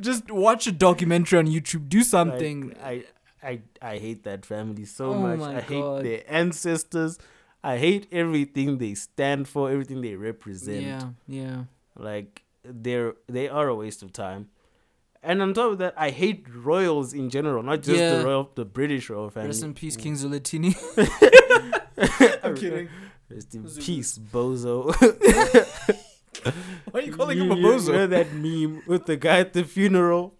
just watch a documentary on YouTube. Do something. I I I hate that family so Oh much. I hate their ancestors. I hate everything they stand for, everything they represent. yeah, yeah. Like they're they are a waste of time. And on top of that, I hate royals in general, not just Yeah. the royal, the British royal family. Rest in peace, mm. King Zwelithini. I'm kidding. Rest in Zulu. peace, bozo. Why are you calling him a You- you bozo? know that meme with the guy at the funeral?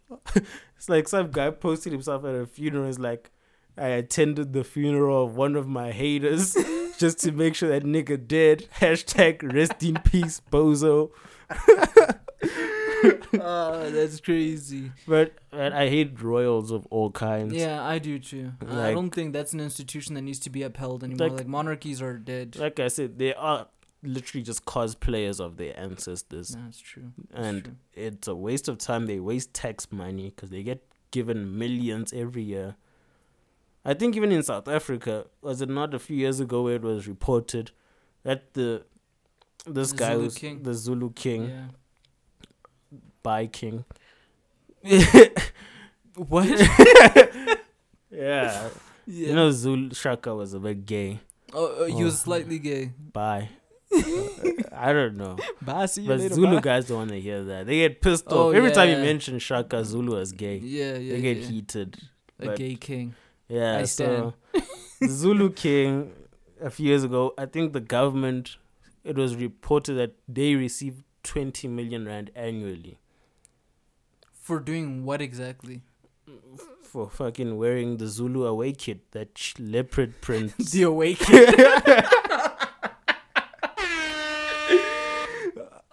it's like some guy posted himself at a funeral. It's like, I attended the funeral of one of my haters just to make sure that nigga dead. Hashtag rest in peace, bozo. Ah, that's crazy. But, but I hate royals of all kinds. Yeah, I do too. I don't think that's an institution that needs to be upheld anymore. Like- Like, monarchies are dead. Like I said, they are literally just cosplayers of their ancestors. That's true. That's and true. it's a waste of time. They waste tax money because they get given millions every year. I think even in South Africa, was it not a few years ago where it was reported that the this The guy Zulu was king? the Zulu king, Yeah. by king. What? yeah, yeah. you know Zulu Shaka was a bit gay. oh, uh, he Oh. was slightly gay. Bye. I don't know, Bye. But later. Zulu bye. guys don't want to hear that. They get pissed Oh, off every time you mention Shaka Zulu as gay. Yeah, yeah. they get yeah. heated. A gay king. Yeah, I so Zulu King a few years ago, I think the government it was reported that they received 20 million rand annually For doing what exactly? for fucking wearing the Zulu away kit, that sh- leopard print. The awakening.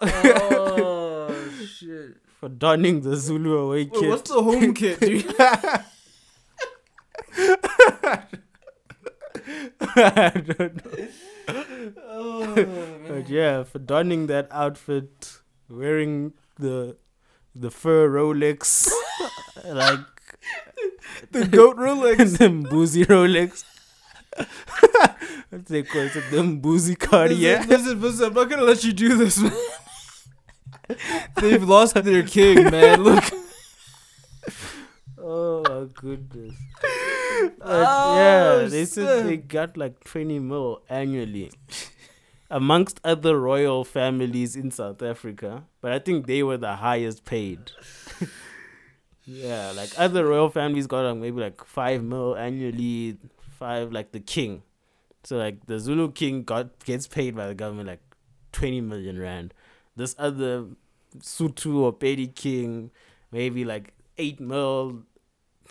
oh shit! for donning the Zulu away Wait, kit. what's the home kit, dude? I don't know. oh, But yeah, for donning that outfit, wearing the the fur Rolex, like the goat Rolex. them boozy Rolex. What's they call it? Them boozy Cartier. Listen, listen, listen, I'm not gonna let you do this, man. They've lost their king, man. Look. Oh my goodness. Oh, yeah, they said they got like 20 mil annually. Amongst other royal families in South Africa. But I think they were the highest paid. yeah, like other royal families got like maybe like 5 mil annually, 5 like the king. So like the Zulu king got gets paid by the government like 20 million rand. This other Sotho or Pedi king maybe like 8 mil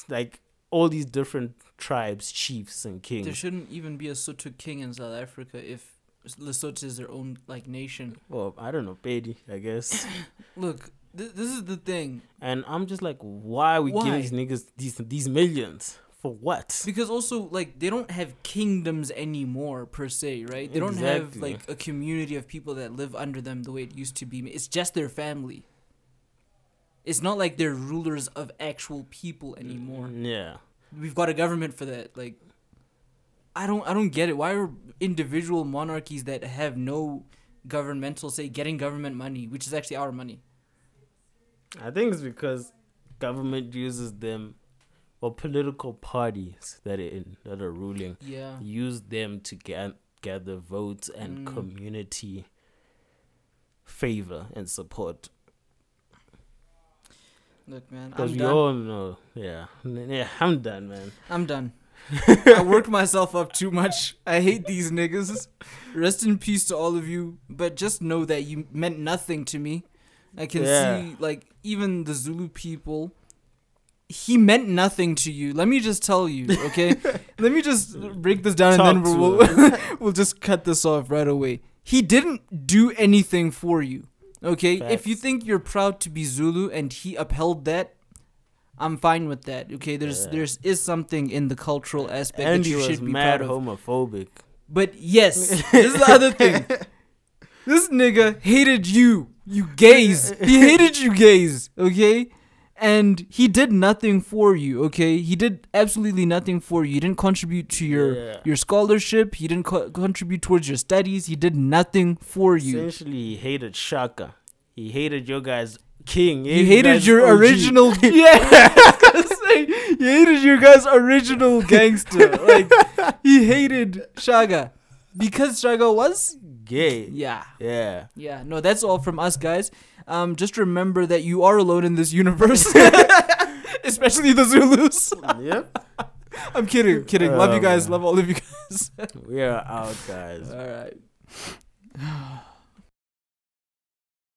like all these different tribes, chiefs and kings. There shouldn't even be a Sotho king in South Africa if Lesotho is their own like nation. Well, I don't know, Pedi, I guess. Look, th- this is the thing. and I'm just like, why are we Why? giving these niggas these these millions for what? Because also, like, they don't have kingdoms anymore per se, right? They don't have like a community of people that live under them the way it used to be. It's just their family. It's not like they're rulers of actual people anymore. Yeah, We've got a government for that. Like, I don't, I don't get it. Why are individual monarchies that have no governmental say getting government money, which is actually our money? I think it's because government uses them, or political parties that are in, that are ruling Yeah. use them to get gather votes and Mm. community favor and support. Look, man, Because I'm we done. all know, yeah, yeah, I'm done, man. I'm done. I worked myself up too much. I hate these niggas. Rest in peace to all of you. But just know that you meant nothing to me. I can Yeah. see, like, even the Zulu people. He meant nothing to you. Let me just tell you, okay? Let me just break this down and then Talk we'll, to we'll, we'll just cut this off right away. He didn't do anything for you, okay? If you think you're proud to be Zulu and he upheld that, I'm fine with that. Okay, there's Yeah. there's is something in the cultural aspect and that you should be mad proud of. homophobic. But yes, this is the other thing. This nigga hated you, you gays. He hated you gays, okay? And he did nothing for you, okay? He did absolutely nothing for you. He didn't contribute to your Yeah. your scholarship. He didn't co- contribute towards your studies. He did nothing for you. Essentially, he hated Shaka. He hated your guys' king. He hated your OG. original. yeah, he hated your guys' original gangster. Like he hated shaka because shaka was. gay. Yeah, Yeah. yeah. No, that's all from us, guys. Um, just remember that you are alone in this universe, especially the Zulus. yep. I'm kidding, kidding. Love you guys. man. Love all of you guys. We are out, guys. all right.